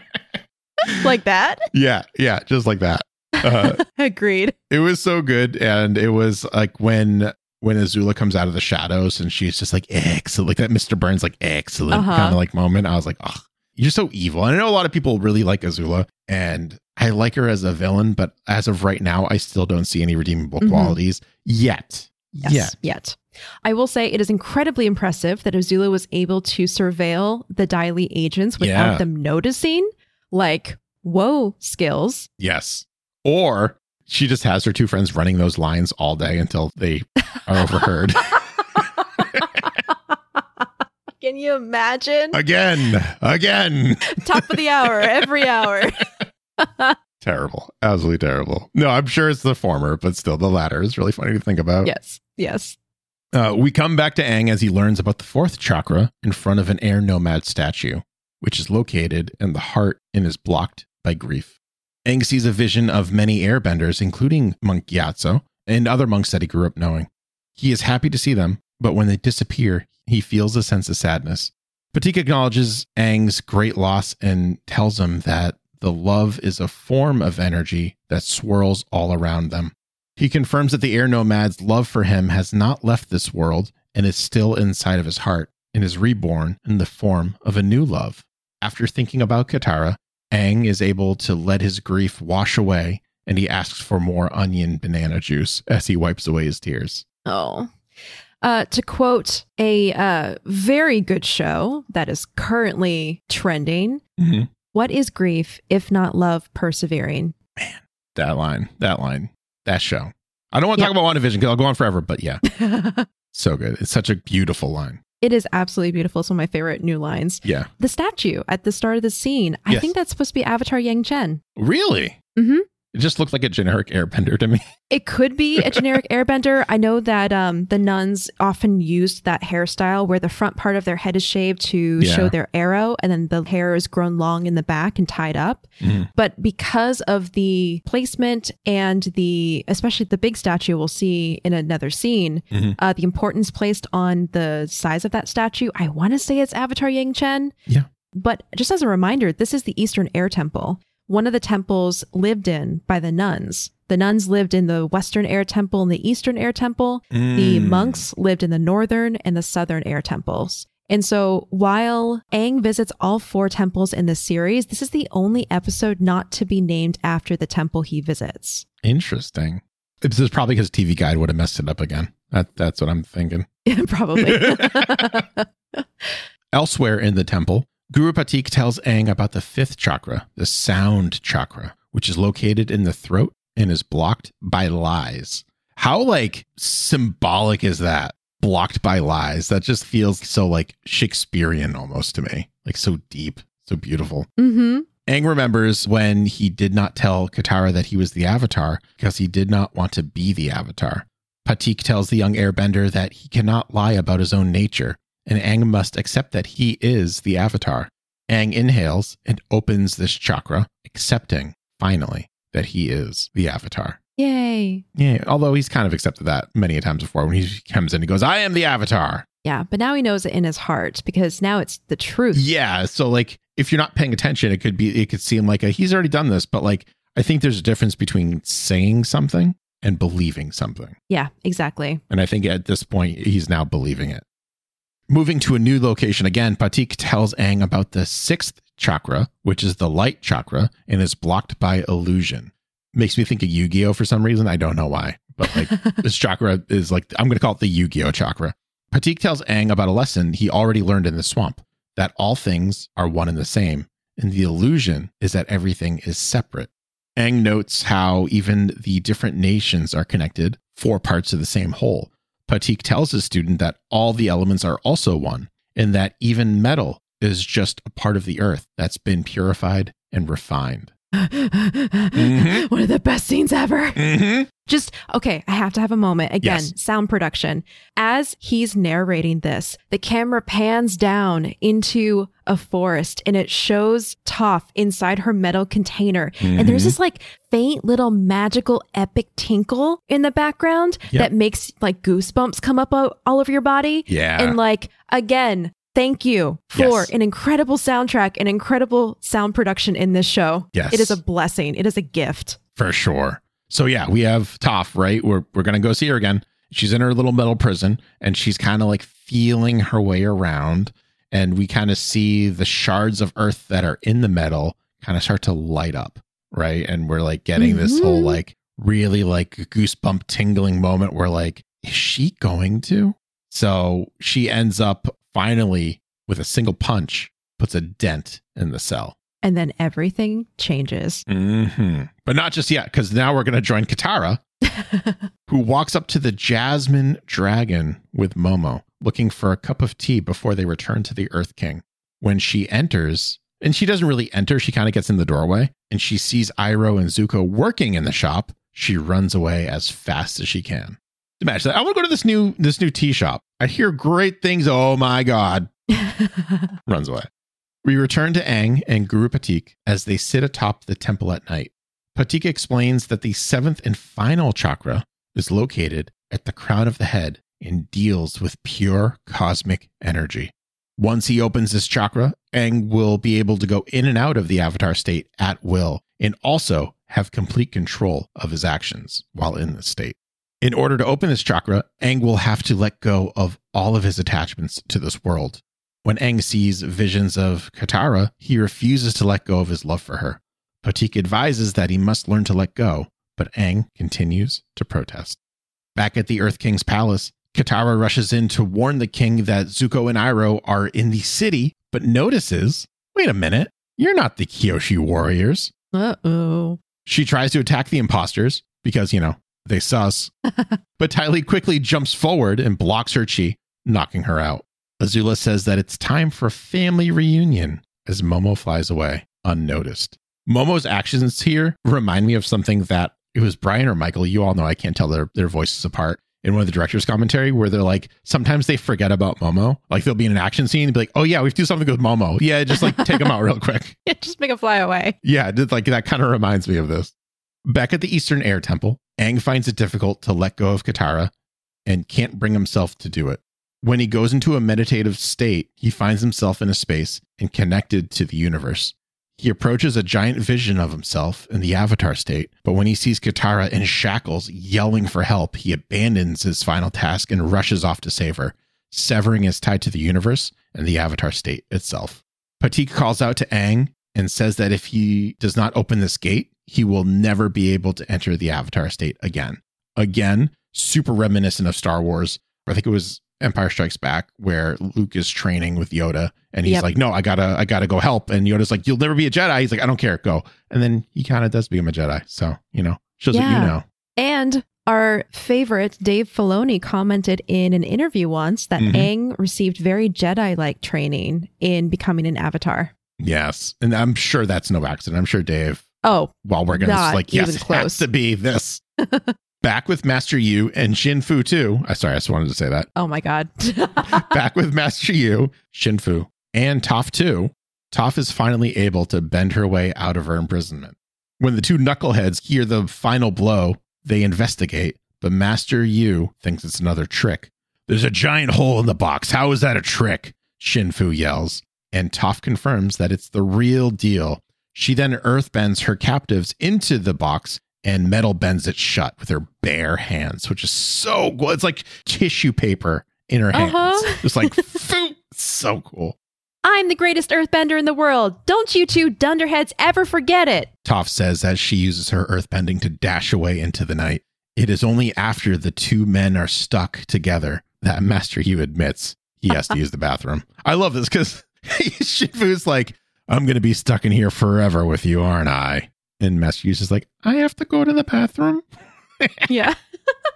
Speaker 2: like that?
Speaker 1: yeah, yeah, just like that. Uh,
Speaker 2: Agreed.
Speaker 1: it was so good and it was like when when azula comes out of the shadows and she's just like excellent like that mr burns like excellent
Speaker 2: Uh-huh.
Speaker 1: kind of like moment i was like oh you're so evil and i know a lot of people really like azula and i like her as a villain but as of right now i still don't see any redeemable
Speaker 2: Mhm.
Speaker 1: qualities yet
Speaker 2: Yes,
Speaker 1: yet
Speaker 2: yet. I will say it is incredibly impressive that Azula was able to surveil the Dai Li agents without
Speaker 1: Yeah.
Speaker 2: them noticing. Like, whoa, skills.
Speaker 1: yes or she just has her two friends running those lines all day until they are overheard
Speaker 2: Can you imagine?
Speaker 1: again again
Speaker 2: Top of the hour, every hour.
Speaker 1: terrible absolutely terrible no i'm sure it's the former but still the latter is really funny to think about
Speaker 2: yes, yes.
Speaker 1: Uh, we come back to Aang as he learns about the fourth chakra in front of an air nomad statue, which is located in the heart and is blocked by grief. Aang sees a vision of many airbenders, including Monk Gyatso and other monks that he grew up knowing. He is happy to see them, but when they disappear, he feels a sense of sadness. Pathik acknowledges Aang's great loss and tells him that the love is a form of energy that swirls all around them. He confirms that the air nomad's love for him has not left this world and is still inside of his heart and is reborn in the form of a new love. After thinking about Katara, Aang is able to let his grief wash away and he asks for more onion banana juice as he wipes away his tears.
Speaker 2: Oh. Uh, to quote a uh, very good show that is currently trending, what is grief if not love persevering?
Speaker 1: Man, that line, that line, that show. I don't want to
Speaker 2: Yeah.
Speaker 1: talk about WandaVision because I'll go on forever, but yeah, so good. It's such a beautiful line.
Speaker 2: It is absolutely beautiful. It's one of my favorite new lines.
Speaker 1: Yeah.
Speaker 2: The statue at the start of the scene, I
Speaker 1: Yes.
Speaker 2: think that's supposed to be Avatar Yang Chen.
Speaker 1: Really?
Speaker 2: Mhm.
Speaker 1: It just looked like a generic airbender to me.
Speaker 2: It could be a generic airbender. I know that um, the nuns often used that hairstyle where the front part of their head is shaved to
Speaker 1: Yeah.
Speaker 2: show their arrow, and then the hair is grown long in the back and tied up.
Speaker 1: Mhm.
Speaker 2: But because of the placement and the, especially the big statue we'll see in another scene,
Speaker 1: Mhm.
Speaker 2: uh, the importance placed on the size of that statue, I want to say it's Avatar Yang Chen.
Speaker 1: Yeah.
Speaker 2: But just as a reminder, this is the Eastern Air Temple, one of the temples lived in by the nuns. The nuns lived in the Western Air Temple and the Eastern Air Temple. The
Speaker 1: Mm.
Speaker 2: monks lived in the Northern and the Southern Air Temples. And so while Aang visits all four temples in this series, this is the only episode not to be named after the temple he visits.
Speaker 1: Interesting. This is probably because TV Guide would have messed it up again. That that's what I'm thinking.
Speaker 2: Probably.
Speaker 1: Elsewhere in the temple, Guru Pathik tells Aang about the fifth chakra, the sound chakra, which is located in the throat and is blocked by lies. How like symbolic is that? Blocked by lies. That just feels so like Shakespearean almost to me. Like so deep, so beautiful.
Speaker 2: Mm-hmm.
Speaker 1: Aang remembers when he did not tell Katara that he was the Avatar because he did not want to be the Avatar. Pathik tells the young airbender that he cannot lie about his own nature, and Aang must accept that he is the Avatar. Aang inhales and opens this chakra, accepting, finally, that he is the Avatar.
Speaker 2: Yay.
Speaker 1: Yeah, although he's kind of accepted that many a times before when he comes in, he goes, I am the Avatar.
Speaker 2: Yeah, but now he knows it in his heart because now it's the truth.
Speaker 1: Yeah. So like if you're not paying attention, it could be it could seem like a, he's already done this, but like I think there's a difference between saying something and believing something.
Speaker 2: Yeah, exactly.
Speaker 1: And I think at this point he's now believing it. Moving to a new location again, Pathik tells Aang about the sixth chakra, which is the light chakra, and is blocked by illusion. Makes me think of Yu-Gi-Oh for some reason. I don't know why. But like this chakra is like I'm gonna call it the Yu-Gi-Oh chakra. Pathik tells Aang about a lesson he already learned in the swamp that all things are one and the same, and the illusion is that everything is separate. Aang notes how even the different nations are connected, four parts of the same whole. Pathik tells his student that all the elements are also one, and that even metal is just a part of the earth that's been purified and refined.
Speaker 2: One of the best scenes ever.
Speaker 1: Mm-hmm.
Speaker 2: Just okay, I have to have a moment. Again,
Speaker 1: Yes.
Speaker 2: sound production. As he's narrating this, the camera pans down into a forest and it shows Toph inside her metal container. And there's
Speaker 1: Mhm.
Speaker 2: this like faint little magical epic tinkle in the background
Speaker 1: Yep.
Speaker 2: that makes like goosebumps come up all, all over your body.
Speaker 1: Yeah.
Speaker 2: And like again, thank you for
Speaker 1: Yes.
Speaker 2: an incredible soundtrack and incredible sound production in this show.
Speaker 1: Yes.
Speaker 2: It is a blessing. It is a gift.
Speaker 1: For sure. So yeah, we have Toph, right? We're we're gonna go see her again. She's in her little metal prison and she's kind of like feeling her way around. And we kind of see the shards of earth that are in the metal kind of start to light up, right? And we're like getting this mm-hmm.
Speaker 2: whole
Speaker 1: like really like goosebump tingling moment where like, is she going to? So she ends up finally with a single punch, puts a dent in the cell.
Speaker 2: And then everything changes.
Speaker 1: hmm But not just yet, because now we're going to join Katara, who walks up to the Jasmine Dragon with Momo, looking for a cup of tea before they return to the Earth King. When she enters, and she doesn't really enter, she kind of gets in the doorway and she sees Iroh and Zuko working in the shop. She runs away as fast as she can. Imagine that. I want to go to this new this new tea shop. I hear great things. Oh my god! runs away. We return to Aang and Guru Pathik as they sit atop the temple at night. Pathik explains that the seventh and final chakra is located at the crown of the head and deals with pure cosmic energy. Once he opens this chakra, Aang will be able to go in and out of the avatar state at will and also have complete control of his actions while in this state. In order to open this chakra, Aang will have to let go of all of his attachments to this world. When Aang sees visions of Katara, he refuses to let go of his love for her. Pathik advises that he must learn to let go, but Aang continues to protest. Back at the Earth King's palace, Katara rushes in to warn the king that Zuko and Iroh are in the city, but notices, wait a minute, you're not the Kyoshi warriors.
Speaker 2: Uh oh.
Speaker 1: She tries to attack the imposters because, you know, they sus. but Ty Lee quickly jumps forward and blocks her chi, knocking her out. Azula says that it's time for a family reunion as Momo flies away unnoticed. Momo's actions here remind me of something that it was Brian or Michael. You all know I can't tell their, their voices apart. In one of the director's commentary, where they're like, sometimes they forget about Momo. Like they'll be in an action scene and be like, oh yeah, we have to do something with Momo. Yeah, just like take him out real quick.
Speaker 2: Yeah, just make him fly away.
Speaker 1: Yeah, like that kind of reminds me of this. Back at the Eastern Air Temple, Aang finds it difficult to let go of Katara and can't bring himself to do it. When he goes into a meditative state, he finds himself in a space and connected to the universe. He approaches a giant vision of himself in the avatar state, but when he sees Katara in shackles yelling for help, he abandons his final task and rushes off to save her, severing his tie to the universe and the avatar state itself. Pathik calls out to Aang and says that if he does not open this gate, he will never be able to enter the avatar state again. Again, super reminiscent of Star Wars. I think it was Empire Strikes Back where Luke is training with Yoda and he's
Speaker 2: Yep.
Speaker 1: like, "No, I gotta, I gotta go help." And Yoda's like, "You'll never be a Jedi." He's like, "I don't care, go." And then he kind of does become a Jedi. So you know, shows
Speaker 2: Yeah.
Speaker 1: you know.
Speaker 2: And our favorite Dave Filoni commented in an interview once that
Speaker 1: Mhm.
Speaker 2: Aang received very Jedi-like training in becoming an avatar.
Speaker 1: Yes, and I'm sure that's no accident. I'm sure Dave,
Speaker 2: Oh,
Speaker 1: while is
Speaker 2: Not
Speaker 1: like, "Yes, it has to be this." Back with Master Yu and Xin Fu too. I sorry, I just wanted to say that.
Speaker 2: oh my God.
Speaker 1: Back with Master Yu, Xin Fu, and Toph too. Toph is finally able to bend her way out of her imprisonment. When the two knuckleheads hear the final blow, they investigate, but Master Yu thinks it's another trick. There's a giant hole in the box. How is that a trick? Xin Fu yells, and Toph confirms that it's the real deal. She then earthbends her captives into the box and metal bends it shut with her bare hands, which is so cool. It's like tissue paper in her hands.
Speaker 2: Uh-huh.
Speaker 1: Just like, so cool.
Speaker 2: I'm the greatest earthbender in the world. Don't you two dunderheads ever forget it.
Speaker 1: Toph says as she uses her earthbending to dash away into the night. It is only after the two men are stuck together that Master Yu admits he has to use the bathroom. I love this because Xin Fu's like, I'm going to be stuck in here forever with you, aren't I? And Master Yu's is like, I have to go to the bathroom.
Speaker 2: Yeah.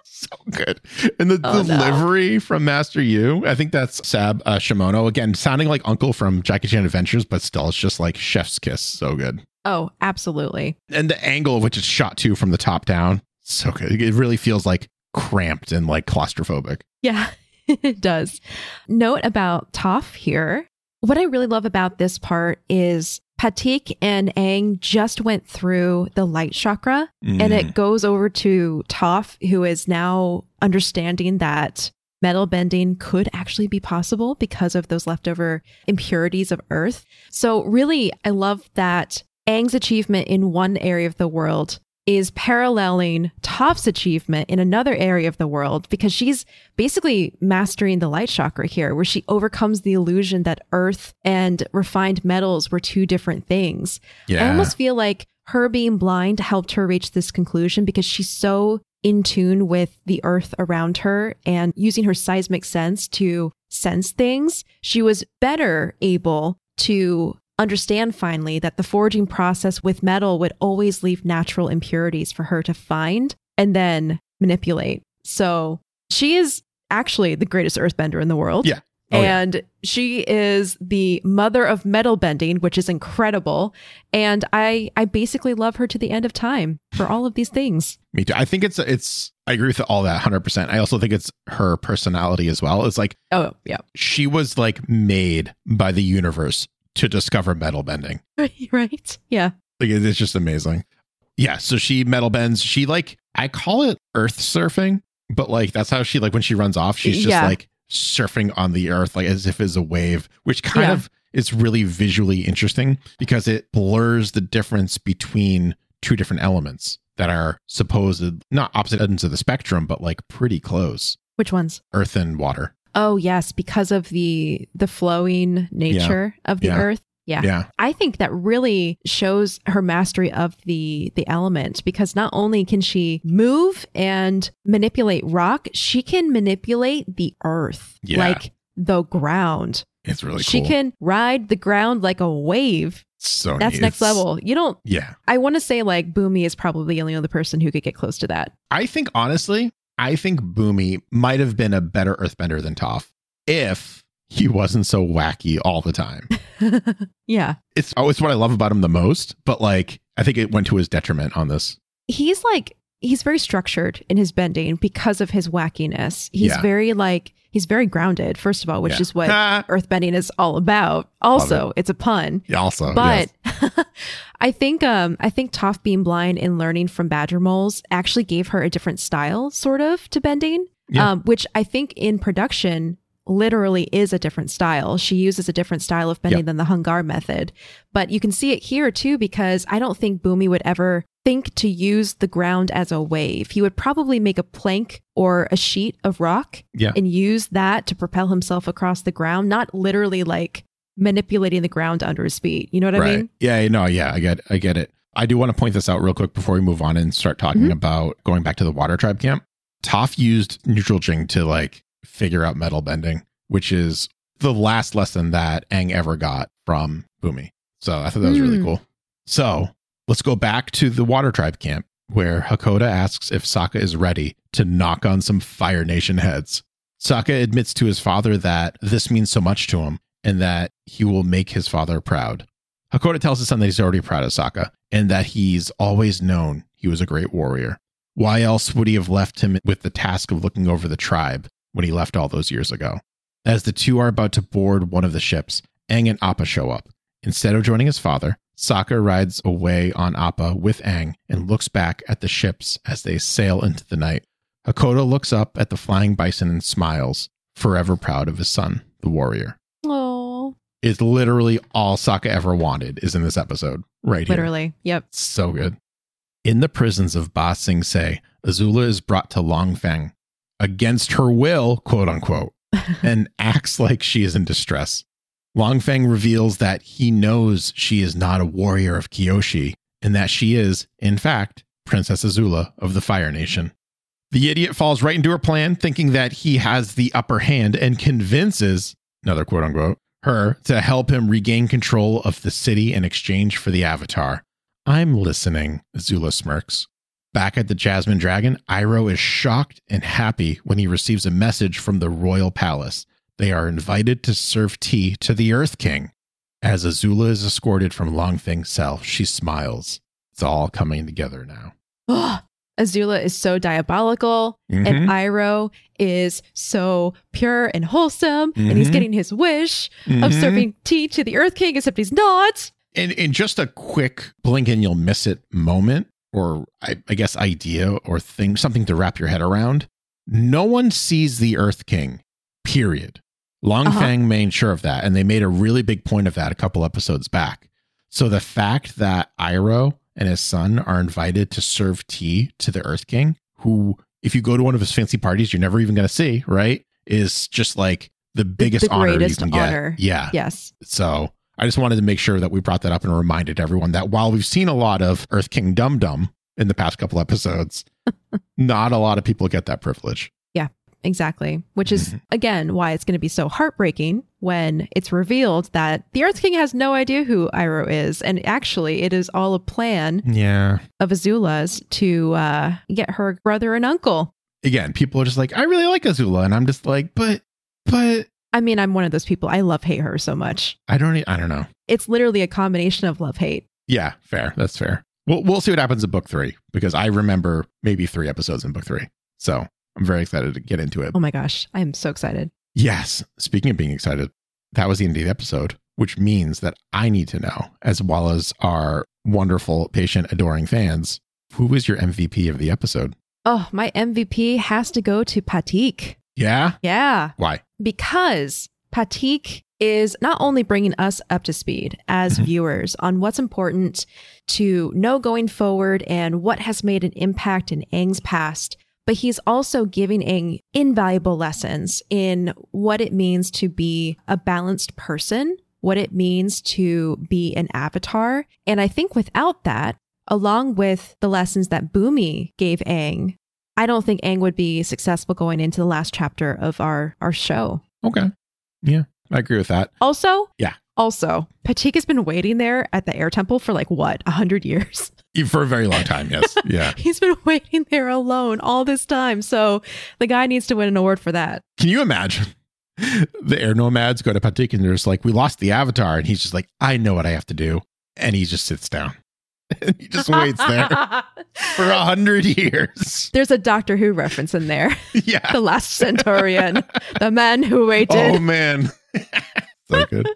Speaker 1: so good. And the
Speaker 2: Oh, no.
Speaker 1: delivery from Master Yu, I think that's Sab uh, Shimono. Again, sounding like Uncle from Jackie Chan Adventures, but still, it's just like chef's kiss. So good.
Speaker 2: Oh, absolutely.
Speaker 1: And the angle of which it's shot to from the top down, so good. It really feels like cramped and like claustrophobic.
Speaker 2: Yeah, it does. Note about Toph here. What I really love about this part is Pathik and Aang just went through the light chakra and
Speaker 1: Mm.
Speaker 2: it goes over to Toph, who is now understanding that metal bending could actually be possible because of those leftover impurities of Earth. So, really, I love that Aang's achievement in one area of the world is paralleling Toph's achievement in another area of the world because she's basically mastering the light chakra here, where she overcomes the illusion that earth and refined metals were two different things.
Speaker 1: yeah.
Speaker 2: I almost feel like her being blind helped her reach this conclusion because she's so in tune with the earth around her and using her seismic sense to sense things. She was better able to understand finally that the forging process with metal would always leave natural impurities for her to find and then manipulate. So she is actually the greatest earthbender in the world.
Speaker 1: Yeah. Oh, yeah.
Speaker 2: and she is the mother of metal bending, which is incredible. And I I basically love her to the end of time for all of these things.
Speaker 1: Me too. I think it's it's. I agree with all that 100. percent I also think it's her personality as well. It's like
Speaker 2: Oh, yeah.
Speaker 1: she was like made by the universe to discover metal bending.
Speaker 2: right? Yeah.
Speaker 1: Like it's just amazing. Yeah. So she metal bends. She like I call it earth surfing, but like that's how she like when she runs off, she's just
Speaker 2: Yeah.
Speaker 1: like surfing on the earth, like as if it's a wave, which kind
Speaker 2: Yeah.
Speaker 1: of is really visually interesting because it blurs the difference between two different elements that are supposed not opposite ends of the spectrum, but like pretty close.
Speaker 2: Which ones?
Speaker 1: Earth and water.
Speaker 2: Oh, yes, because of the the flowing nature of the
Speaker 1: Yeah.
Speaker 2: earth. Yeah.
Speaker 1: Yeah.
Speaker 2: I think that really shows her mastery of the the element because not only can she move and manipulate rock, she can manipulate the earth,
Speaker 1: Yeah.
Speaker 2: like the ground.
Speaker 1: It's really
Speaker 2: she
Speaker 1: cool.
Speaker 2: can ride the ground like a wave.
Speaker 1: so
Speaker 2: That's
Speaker 1: neat.
Speaker 2: next
Speaker 1: It's-
Speaker 2: level. You don't
Speaker 1: Yeah.
Speaker 2: I want to say like Bumi is probably the only other person who could get close to that.
Speaker 1: I think honestly, I think Bumi might have been a better earthbender than Toph if he wasn't so wacky all the time.
Speaker 2: yeah.
Speaker 1: It's oh, always what I love about him the most, but like I think it went to his detriment on this.
Speaker 2: He's like he's very structured in his bending because of his wackiness. He's
Speaker 1: Yeah.
Speaker 2: very like he's very grounded, first of all, which
Speaker 1: Yeah.
Speaker 2: is what
Speaker 1: Ha!
Speaker 2: earthbending is all about. Also, it's a pun.
Speaker 1: Yeah, also,
Speaker 2: But
Speaker 1: yes.
Speaker 2: I think um I think Toph being blind and learning from badger moles actually gave her a different style, sort of, to bending.
Speaker 1: Yeah.
Speaker 2: Um, which I think in production literally is a different style. She uses a different style of bending
Speaker 1: Yep.
Speaker 2: than the Hung Gar method. But you can see it here too, because I don't think Bumi would ever think to use the ground as a wave. He would probably make a plank or a sheet of rock
Speaker 1: Yeah.
Speaker 2: and use that to propel himself across the ground, not literally like manipulating the ground under his feet. You know what I mean?
Speaker 1: Yeah, no, yeah, I get I get it. I do want to point this out real quick before we move on and start talking
Speaker 2: Mhm.
Speaker 1: about going back to the water tribe camp. Toph used neutral jing to like figure out metal bending, which is the last lesson that Aang ever got from Bumi. So I thought that was really
Speaker 2: Hmm.
Speaker 1: cool. So let's go back to the Water Tribe camp where Hakoda asks if Sokka is ready to knock on some Fire Nation heads. Sokka admits to his father that this means so much to him and that he will make his father proud. Hakoda tells his son that he's already proud of Sokka and that he's always known he was a great warrior. Why else would he have left him with the task of looking over the tribe when he left all those years ago? As the two are about to board one of the ships, Aang and Appa show up. Instead of joining his father, Sokka rides away on Appa with Aang and looks back at the ships as they sail into the night. Hakoda looks up at the flying bison and smiles, forever proud of his son, the warrior.
Speaker 2: Oh,
Speaker 1: It's literally all Sokka ever wanted is in this episode, right here.
Speaker 2: literally. Yep.
Speaker 1: So good. In the prisons of Ba Sing Se, Azula is brought to Long Feng against her will, quote unquote, and acts like she is in distress. Long Feng reveals that he knows she is not a warrior of Kyoshi and that she is, in fact, Princess Azula of the Fire Nation. The idiot falls right into her plan, thinking that he has the upper hand and convinces, another quote unquote, her to help him regain control of the city in exchange for the Avatar. I'm listening, Azula smirks. Back at the Jasmine Dragon, Iroh is shocked and happy when he receives a message from the royal palace. They are invited to serve tea to the Earth King. As Azula is escorted from Long Feng's cell, she smiles. It's all coming together now.
Speaker 2: Ugh. Azula is so diabolical,
Speaker 1: Mhm.
Speaker 2: and Iroh is so pure and wholesome, and he's
Speaker 1: Mhm.
Speaker 2: getting his wish of
Speaker 1: Mhm.
Speaker 2: serving tea to the Earth King, except he's not.
Speaker 1: in, in just a quick blink and you'll miss it moment, or I, I guess idea or thing, something to wrap your head around. No one sees the Earth King, period. Long
Speaker 2: Uh-huh.
Speaker 1: Feng made sure of that, and they made a really big point of that a couple episodes back. So the fact that Iroh and his son are invited to serve tea to the Earth King, who, if you go to one of his fancy parties, you're never even going to see, right? Is just like the biggest
Speaker 2: the
Speaker 1: honor you can get. Yeah.
Speaker 2: Yes.
Speaker 1: So I just wanted to make sure that we brought that up and reminded everyone that while we've seen a lot of Earth King Dum Dum in the past couple episodes, not a lot of people get that privilege.
Speaker 2: Exactly. Which is,
Speaker 1: Mhm.
Speaker 2: again, why it's going to be so heartbreaking when it's revealed that the Earth King has no idea who Iroh is. And actually, it is all a plan
Speaker 1: Yeah.
Speaker 2: of Azula's to uh, get her brother and uncle.
Speaker 1: Again, people are just like, I really like Azula. And I'm just like, but, but
Speaker 2: I mean, I'm one of those people. I love hate her so much.
Speaker 1: I don't, I don't know.
Speaker 2: It's literally a combination of love hate.
Speaker 1: Yeah, fair. That's fair. We'll, we'll see what happens in book three because I remember maybe three episodes in book three. So I'm very excited to get into it.
Speaker 2: Oh my gosh, I am so excited.
Speaker 1: Yes. Speaking of being excited, that was the end of the episode, which means that I need to know, as well as our wonderful, patient, adoring fans, who is your MVP of the episode?
Speaker 2: Oh, my MVP has to go to Pathik.
Speaker 1: Yeah.
Speaker 2: Yeah.
Speaker 1: Why?
Speaker 2: because Pathik is not only bringing us up to speed as
Speaker 1: Mhm.
Speaker 2: viewers on what's important to know going forward and what has made an impact in Aang's past, but he's also giving Aang invaluable lessons in what it means to be a balanced person, what it means to be an avatar. And I think without that, along with the lessons that Bumi gave Aang, I don't think Aang would be successful going into the last chapter of our our show.
Speaker 1: Okay. Yeah, I agree with that.
Speaker 2: Also,
Speaker 1: Yeah.
Speaker 2: Also, Pathik has been waiting there at the air temple for like what, a hundred years.
Speaker 1: For a very long time. Yes. Yeah.
Speaker 2: He's been waiting there alone all this time. So the guy needs to win an award for that.
Speaker 1: Can you imagine? The air nomads go to Pathik and they're just like, we lost the avatar. And he's just like, I know what I have to do. And he just sits down. And he just waits there for a hundred years.
Speaker 2: There's a Doctor Who reference in there.
Speaker 1: Yeah.
Speaker 2: The last Centurion, the man who waited.
Speaker 1: Oh man. so good.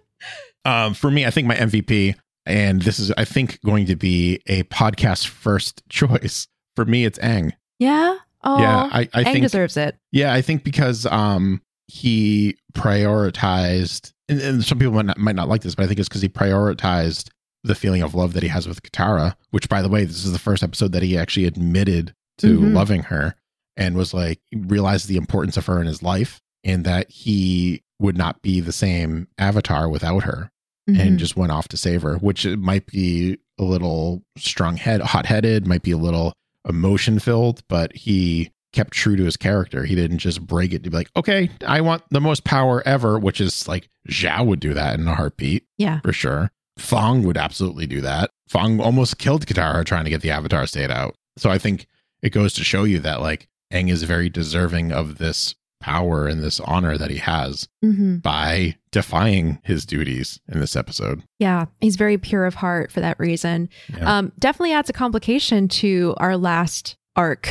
Speaker 1: Um, for me, I think my MVP, and this is I think going to be a podcast first choice. For me, it's Aang.
Speaker 2: yeah. Oh,
Speaker 1: yeah, I, I
Speaker 2: Aang
Speaker 1: think
Speaker 2: deserves it.
Speaker 1: Yeah, I think because um he prioritized and, and some people might not, might not like this, but I think it's because he prioritized the feeling of love that he has with Katara, which by the way, this is the first episode that he actually admitted to
Speaker 2: Mhm.
Speaker 1: loving her and was like realized the importance of her in his life and that he would not be the same avatar without her
Speaker 2: Mhm.
Speaker 1: and just went off to save her, which it might be a little strong head, hot headed, might be a little emotion filled, but he kept true to his character. He didn't just break it to be like, okay, I want the most power ever, which is like Zhao would do that in a heartbeat
Speaker 2: Yeah.
Speaker 1: for sure. Fong would absolutely do that. Fong almost killed Katara trying to get the Avatar state out. So I think it goes to show you that like Aang is very deserving of this power and this honor that he has
Speaker 2: hmm
Speaker 1: by defying his duties in this episode.
Speaker 2: Yeah. He's very pure of heart for that reason.
Speaker 1: Yeah.
Speaker 2: Um, definitely adds a complication to our last arc.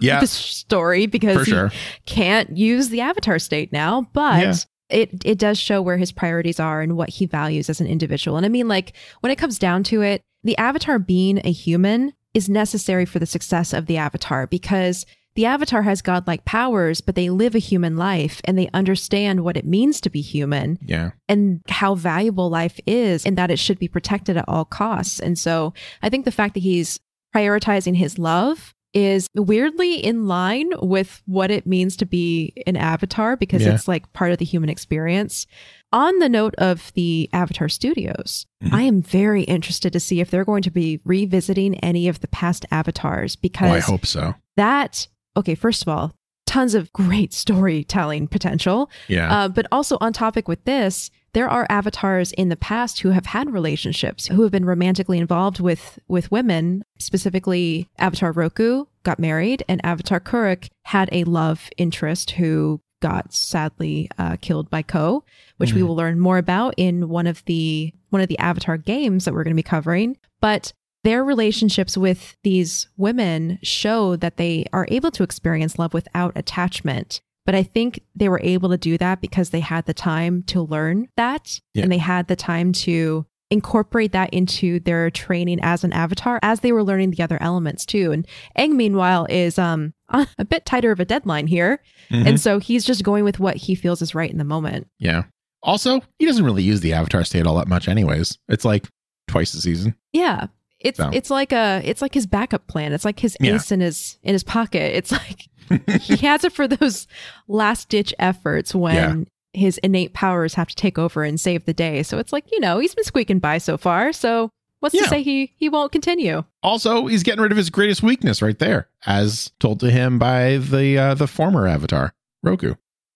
Speaker 1: Yeah.
Speaker 2: this story because
Speaker 1: For
Speaker 2: he can't use the avatar state now, but
Speaker 1: Yeah.
Speaker 2: it it does show where his priorities are and what he values as an individual. And I mean like when it comes down to it, the avatar being a human is necessary for the success of the avatar because the avatar has godlike powers, but they live a human life and they understand what it means to be human
Speaker 1: Yeah.
Speaker 2: and how valuable life is and that it should be protected at all costs. And so I think the fact that he's prioritizing his love is weirdly in line with what it means to be an avatar because
Speaker 1: Yeah.
Speaker 2: it's like part of the human experience. On the note of the Avatar Studios,
Speaker 1: Mhm.
Speaker 2: I am very interested to see if they're going to be revisiting any of the past avatars
Speaker 1: Oh,
Speaker 2: because
Speaker 1: I hope so.
Speaker 2: that, okay, first of all, tons of great storytelling potential.
Speaker 1: Yeah.
Speaker 2: Uh, but also on topic with this, there are avatars in the past who have had relationships, who have been romantically involved with with women. Specifically, Avatar Roku got married, and Avatar Kuruk had a love interest who got sadly uh, killed by Koh, which we
Speaker 1: Mhm.
Speaker 2: will learn more about in one of the one of the Avatar games that we're going to be covering. But their relationships with these women show that they are able to experience love without attachment. But I think they were able to do that because they had the time to learn that
Speaker 1: Yeah.
Speaker 2: and they had the time to incorporate that into their training as an avatar as they were learning the other elements too. And Aang, meanwhile, is um a bit tighter of a deadline here.
Speaker 1: Mhm.
Speaker 2: And so he's just going with what he feels is right in the moment.
Speaker 1: yeah. Also, he doesn't really use the Avatar state all that much, anyways. It's like twice a season.
Speaker 2: Yeah. It's
Speaker 1: So.
Speaker 2: it's like a it's like his backup plan. It's like his
Speaker 1: Yeah.
Speaker 2: ace in his in his pocket. It's like he has it for those last ditch efforts when his innate powers have to take over and save the day. So it's like, you know, he's been squeaking by so far. So what's
Speaker 1: Yeah.
Speaker 2: to say he he won't continue?
Speaker 1: Also, he's getting rid of his greatest weakness right there, as told to him by the uh, the former Avatar, Roku.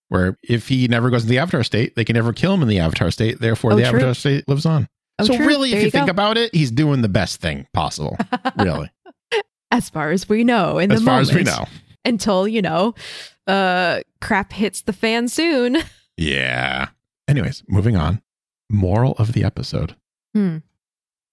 Speaker 1: Where if he never goes in the Avatar state, they can never kill him in the Avatar state. Therefore,
Speaker 2: Oh,
Speaker 1: the
Speaker 2: true.
Speaker 1: Avatar state lives on.
Speaker 2: Oh,
Speaker 1: so
Speaker 2: true.
Speaker 1: really,
Speaker 2: There
Speaker 1: if you,
Speaker 2: you
Speaker 1: think about it, he's doing the best thing possible. Really,
Speaker 2: As far as we know, in
Speaker 1: as
Speaker 2: the
Speaker 1: far
Speaker 2: moment,
Speaker 1: as we know.
Speaker 2: until you know, uh, crap hits the fan soon.
Speaker 1: Yeah. Anyways, moving on. Moral of the episode.
Speaker 2: Hmm.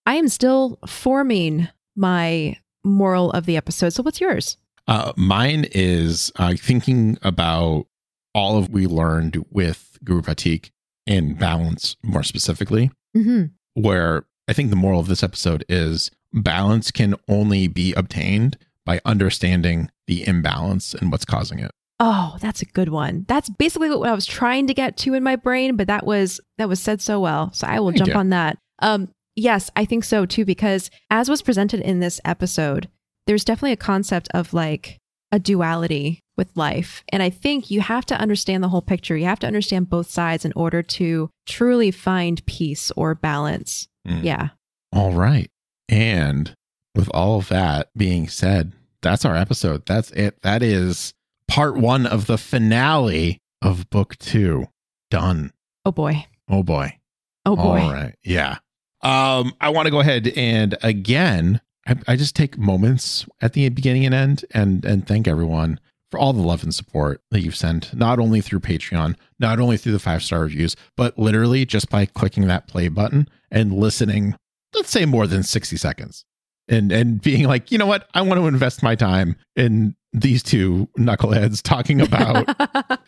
Speaker 2: I am still forming my moral of the episode. So what's yours?
Speaker 1: Uh, mine is uh, thinking about all of we learned with Guru Pathik and balance more specifically,
Speaker 2: Mm-hmm.
Speaker 1: Where I think the moral of this episode is balance can only be obtained by understanding the imbalance and what's causing it.
Speaker 2: Oh, that's a good one. That's basically what I was trying to get to in my brain, but that was that was said so well. So I will
Speaker 1: Thank
Speaker 2: jump
Speaker 1: you.
Speaker 2: on that. Um yes, I think so too because as was presented in this episode, there's definitely a concept of like a duality with life. And I think you have to understand the whole picture. You have to understand both sides in order to truly find peace or balance.
Speaker 1: Mm.
Speaker 2: Yeah.
Speaker 1: All right. And with all of that being said, that's our episode. That's it. That is part one of the finale of book two. Done.
Speaker 2: Oh boy.
Speaker 1: Oh boy.
Speaker 2: Oh boy.
Speaker 1: All right. Yeah. Um, I want to go ahead and again, I, I just take moments at the beginning and end and and thank everyone for all the love and support that you've sent, not only through Patreon, not only through the five star reviews, but literally just by clicking that play button and listening, let's say more than 60 seconds. And and being like, you know what? I want to invest my time in these two knuckleheads talking about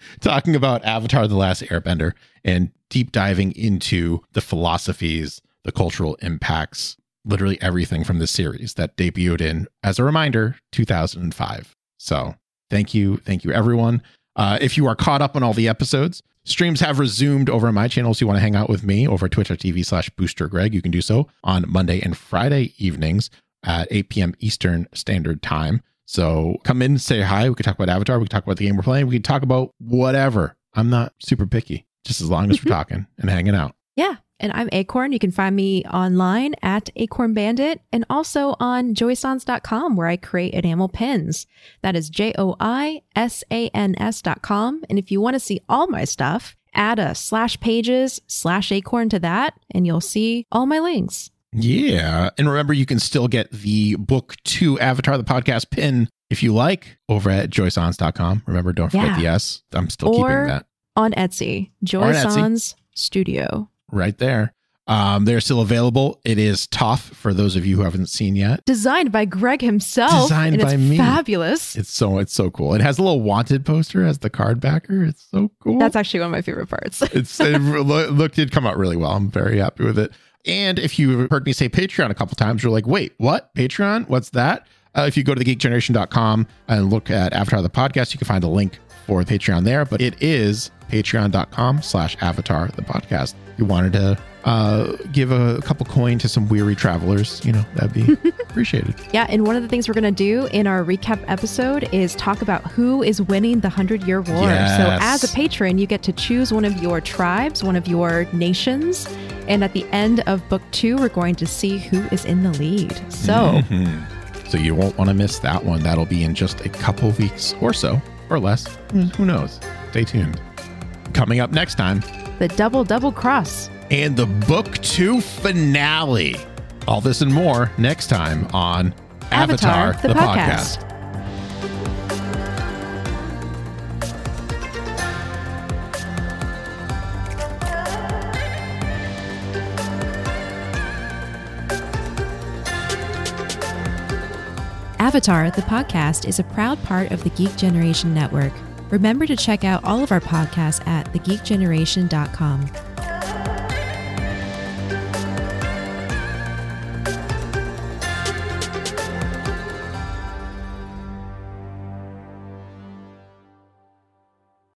Speaker 1: talking about Avatar The Last Airbender and deep diving into the philosophies, the cultural impacts, literally everything from this series that debuted in, as a reminder, 2005. So thank you. Thank you, everyone. Uh, if you are caught up on all the episodes, streams have resumed over on my channel. So you want to hang out with me over twitch.tv slash booster Greg, you can do so on Monday and Friday evenings at 8 p.m. Eastern Standard Time. So come in, say hi. We could talk about Avatar. We could talk about the game we're playing. We could talk about whatever. I'm not super picky, just as long as we're talking and hanging out.
Speaker 2: Yeah. And I'm Acorn. You can find me online at Acorn Bandit and also on joisans.com where I create enamel pins. That is J O I S A N S.com. And if you want to see all my stuff, add a slash pages slash acorn to that and you'll see all my links.
Speaker 1: Yeah. And remember, you can still get the book to Avatar the podcast pin if you like over at joisans.com. Remember, don't forget
Speaker 2: Yeah.
Speaker 1: the S. I'm still
Speaker 2: Or-
Speaker 1: keeping that
Speaker 2: On Etsy, Joy
Speaker 1: on Etsy.
Speaker 2: Sans Studio.
Speaker 1: Right there. Um, they're still available. It is tough for those of you who haven't seen yet.
Speaker 2: Designed by Greg himself.
Speaker 1: Designed by
Speaker 2: it's
Speaker 1: me.
Speaker 2: fabulous.
Speaker 1: It's so it's so cool. It has a little wanted poster as the card backer. It's so cool.
Speaker 2: That's actually one of my favorite parts.
Speaker 1: it's it lo- looked it come out really well. I'm very happy with it. And if you heard me say Patreon a couple times, you're like, wait, what? Patreon? What's that? Uh, if you go to thegeekgeneration.com and look at Avatar the podcast, you can find a link for Patreon there. But it is patreon.com slash avatar the podcast. If you wanted to uh, give a couple coin to some weary travelers, you know, that'd be appreciated.
Speaker 2: Yeah, and one of the things we're going to do in our recap episode is talk about who is winning the 100 Year War.
Speaker 1: Yes.
Speaker 2: So, as a patron, you get to choose one of your tribes, one of your nations. And at the end of book two, we're going to see who is in the lead. So,
Speaker 1: Mhm. So you won't want to miss that one. That'll be in just a couple weeks or so, or less. Hmm. Who knows? Stay tuned. Coming up next time,
Speaker 2: the double, double cross.
Speaker 1: and the book two finale. All this and more next time on Avatar, the, podcast.
Speaker 2: Avatar, the podcast, is a proud part of the Geek Generation Network. Remember to check out all of our podcasts at thegeekgeneration.com.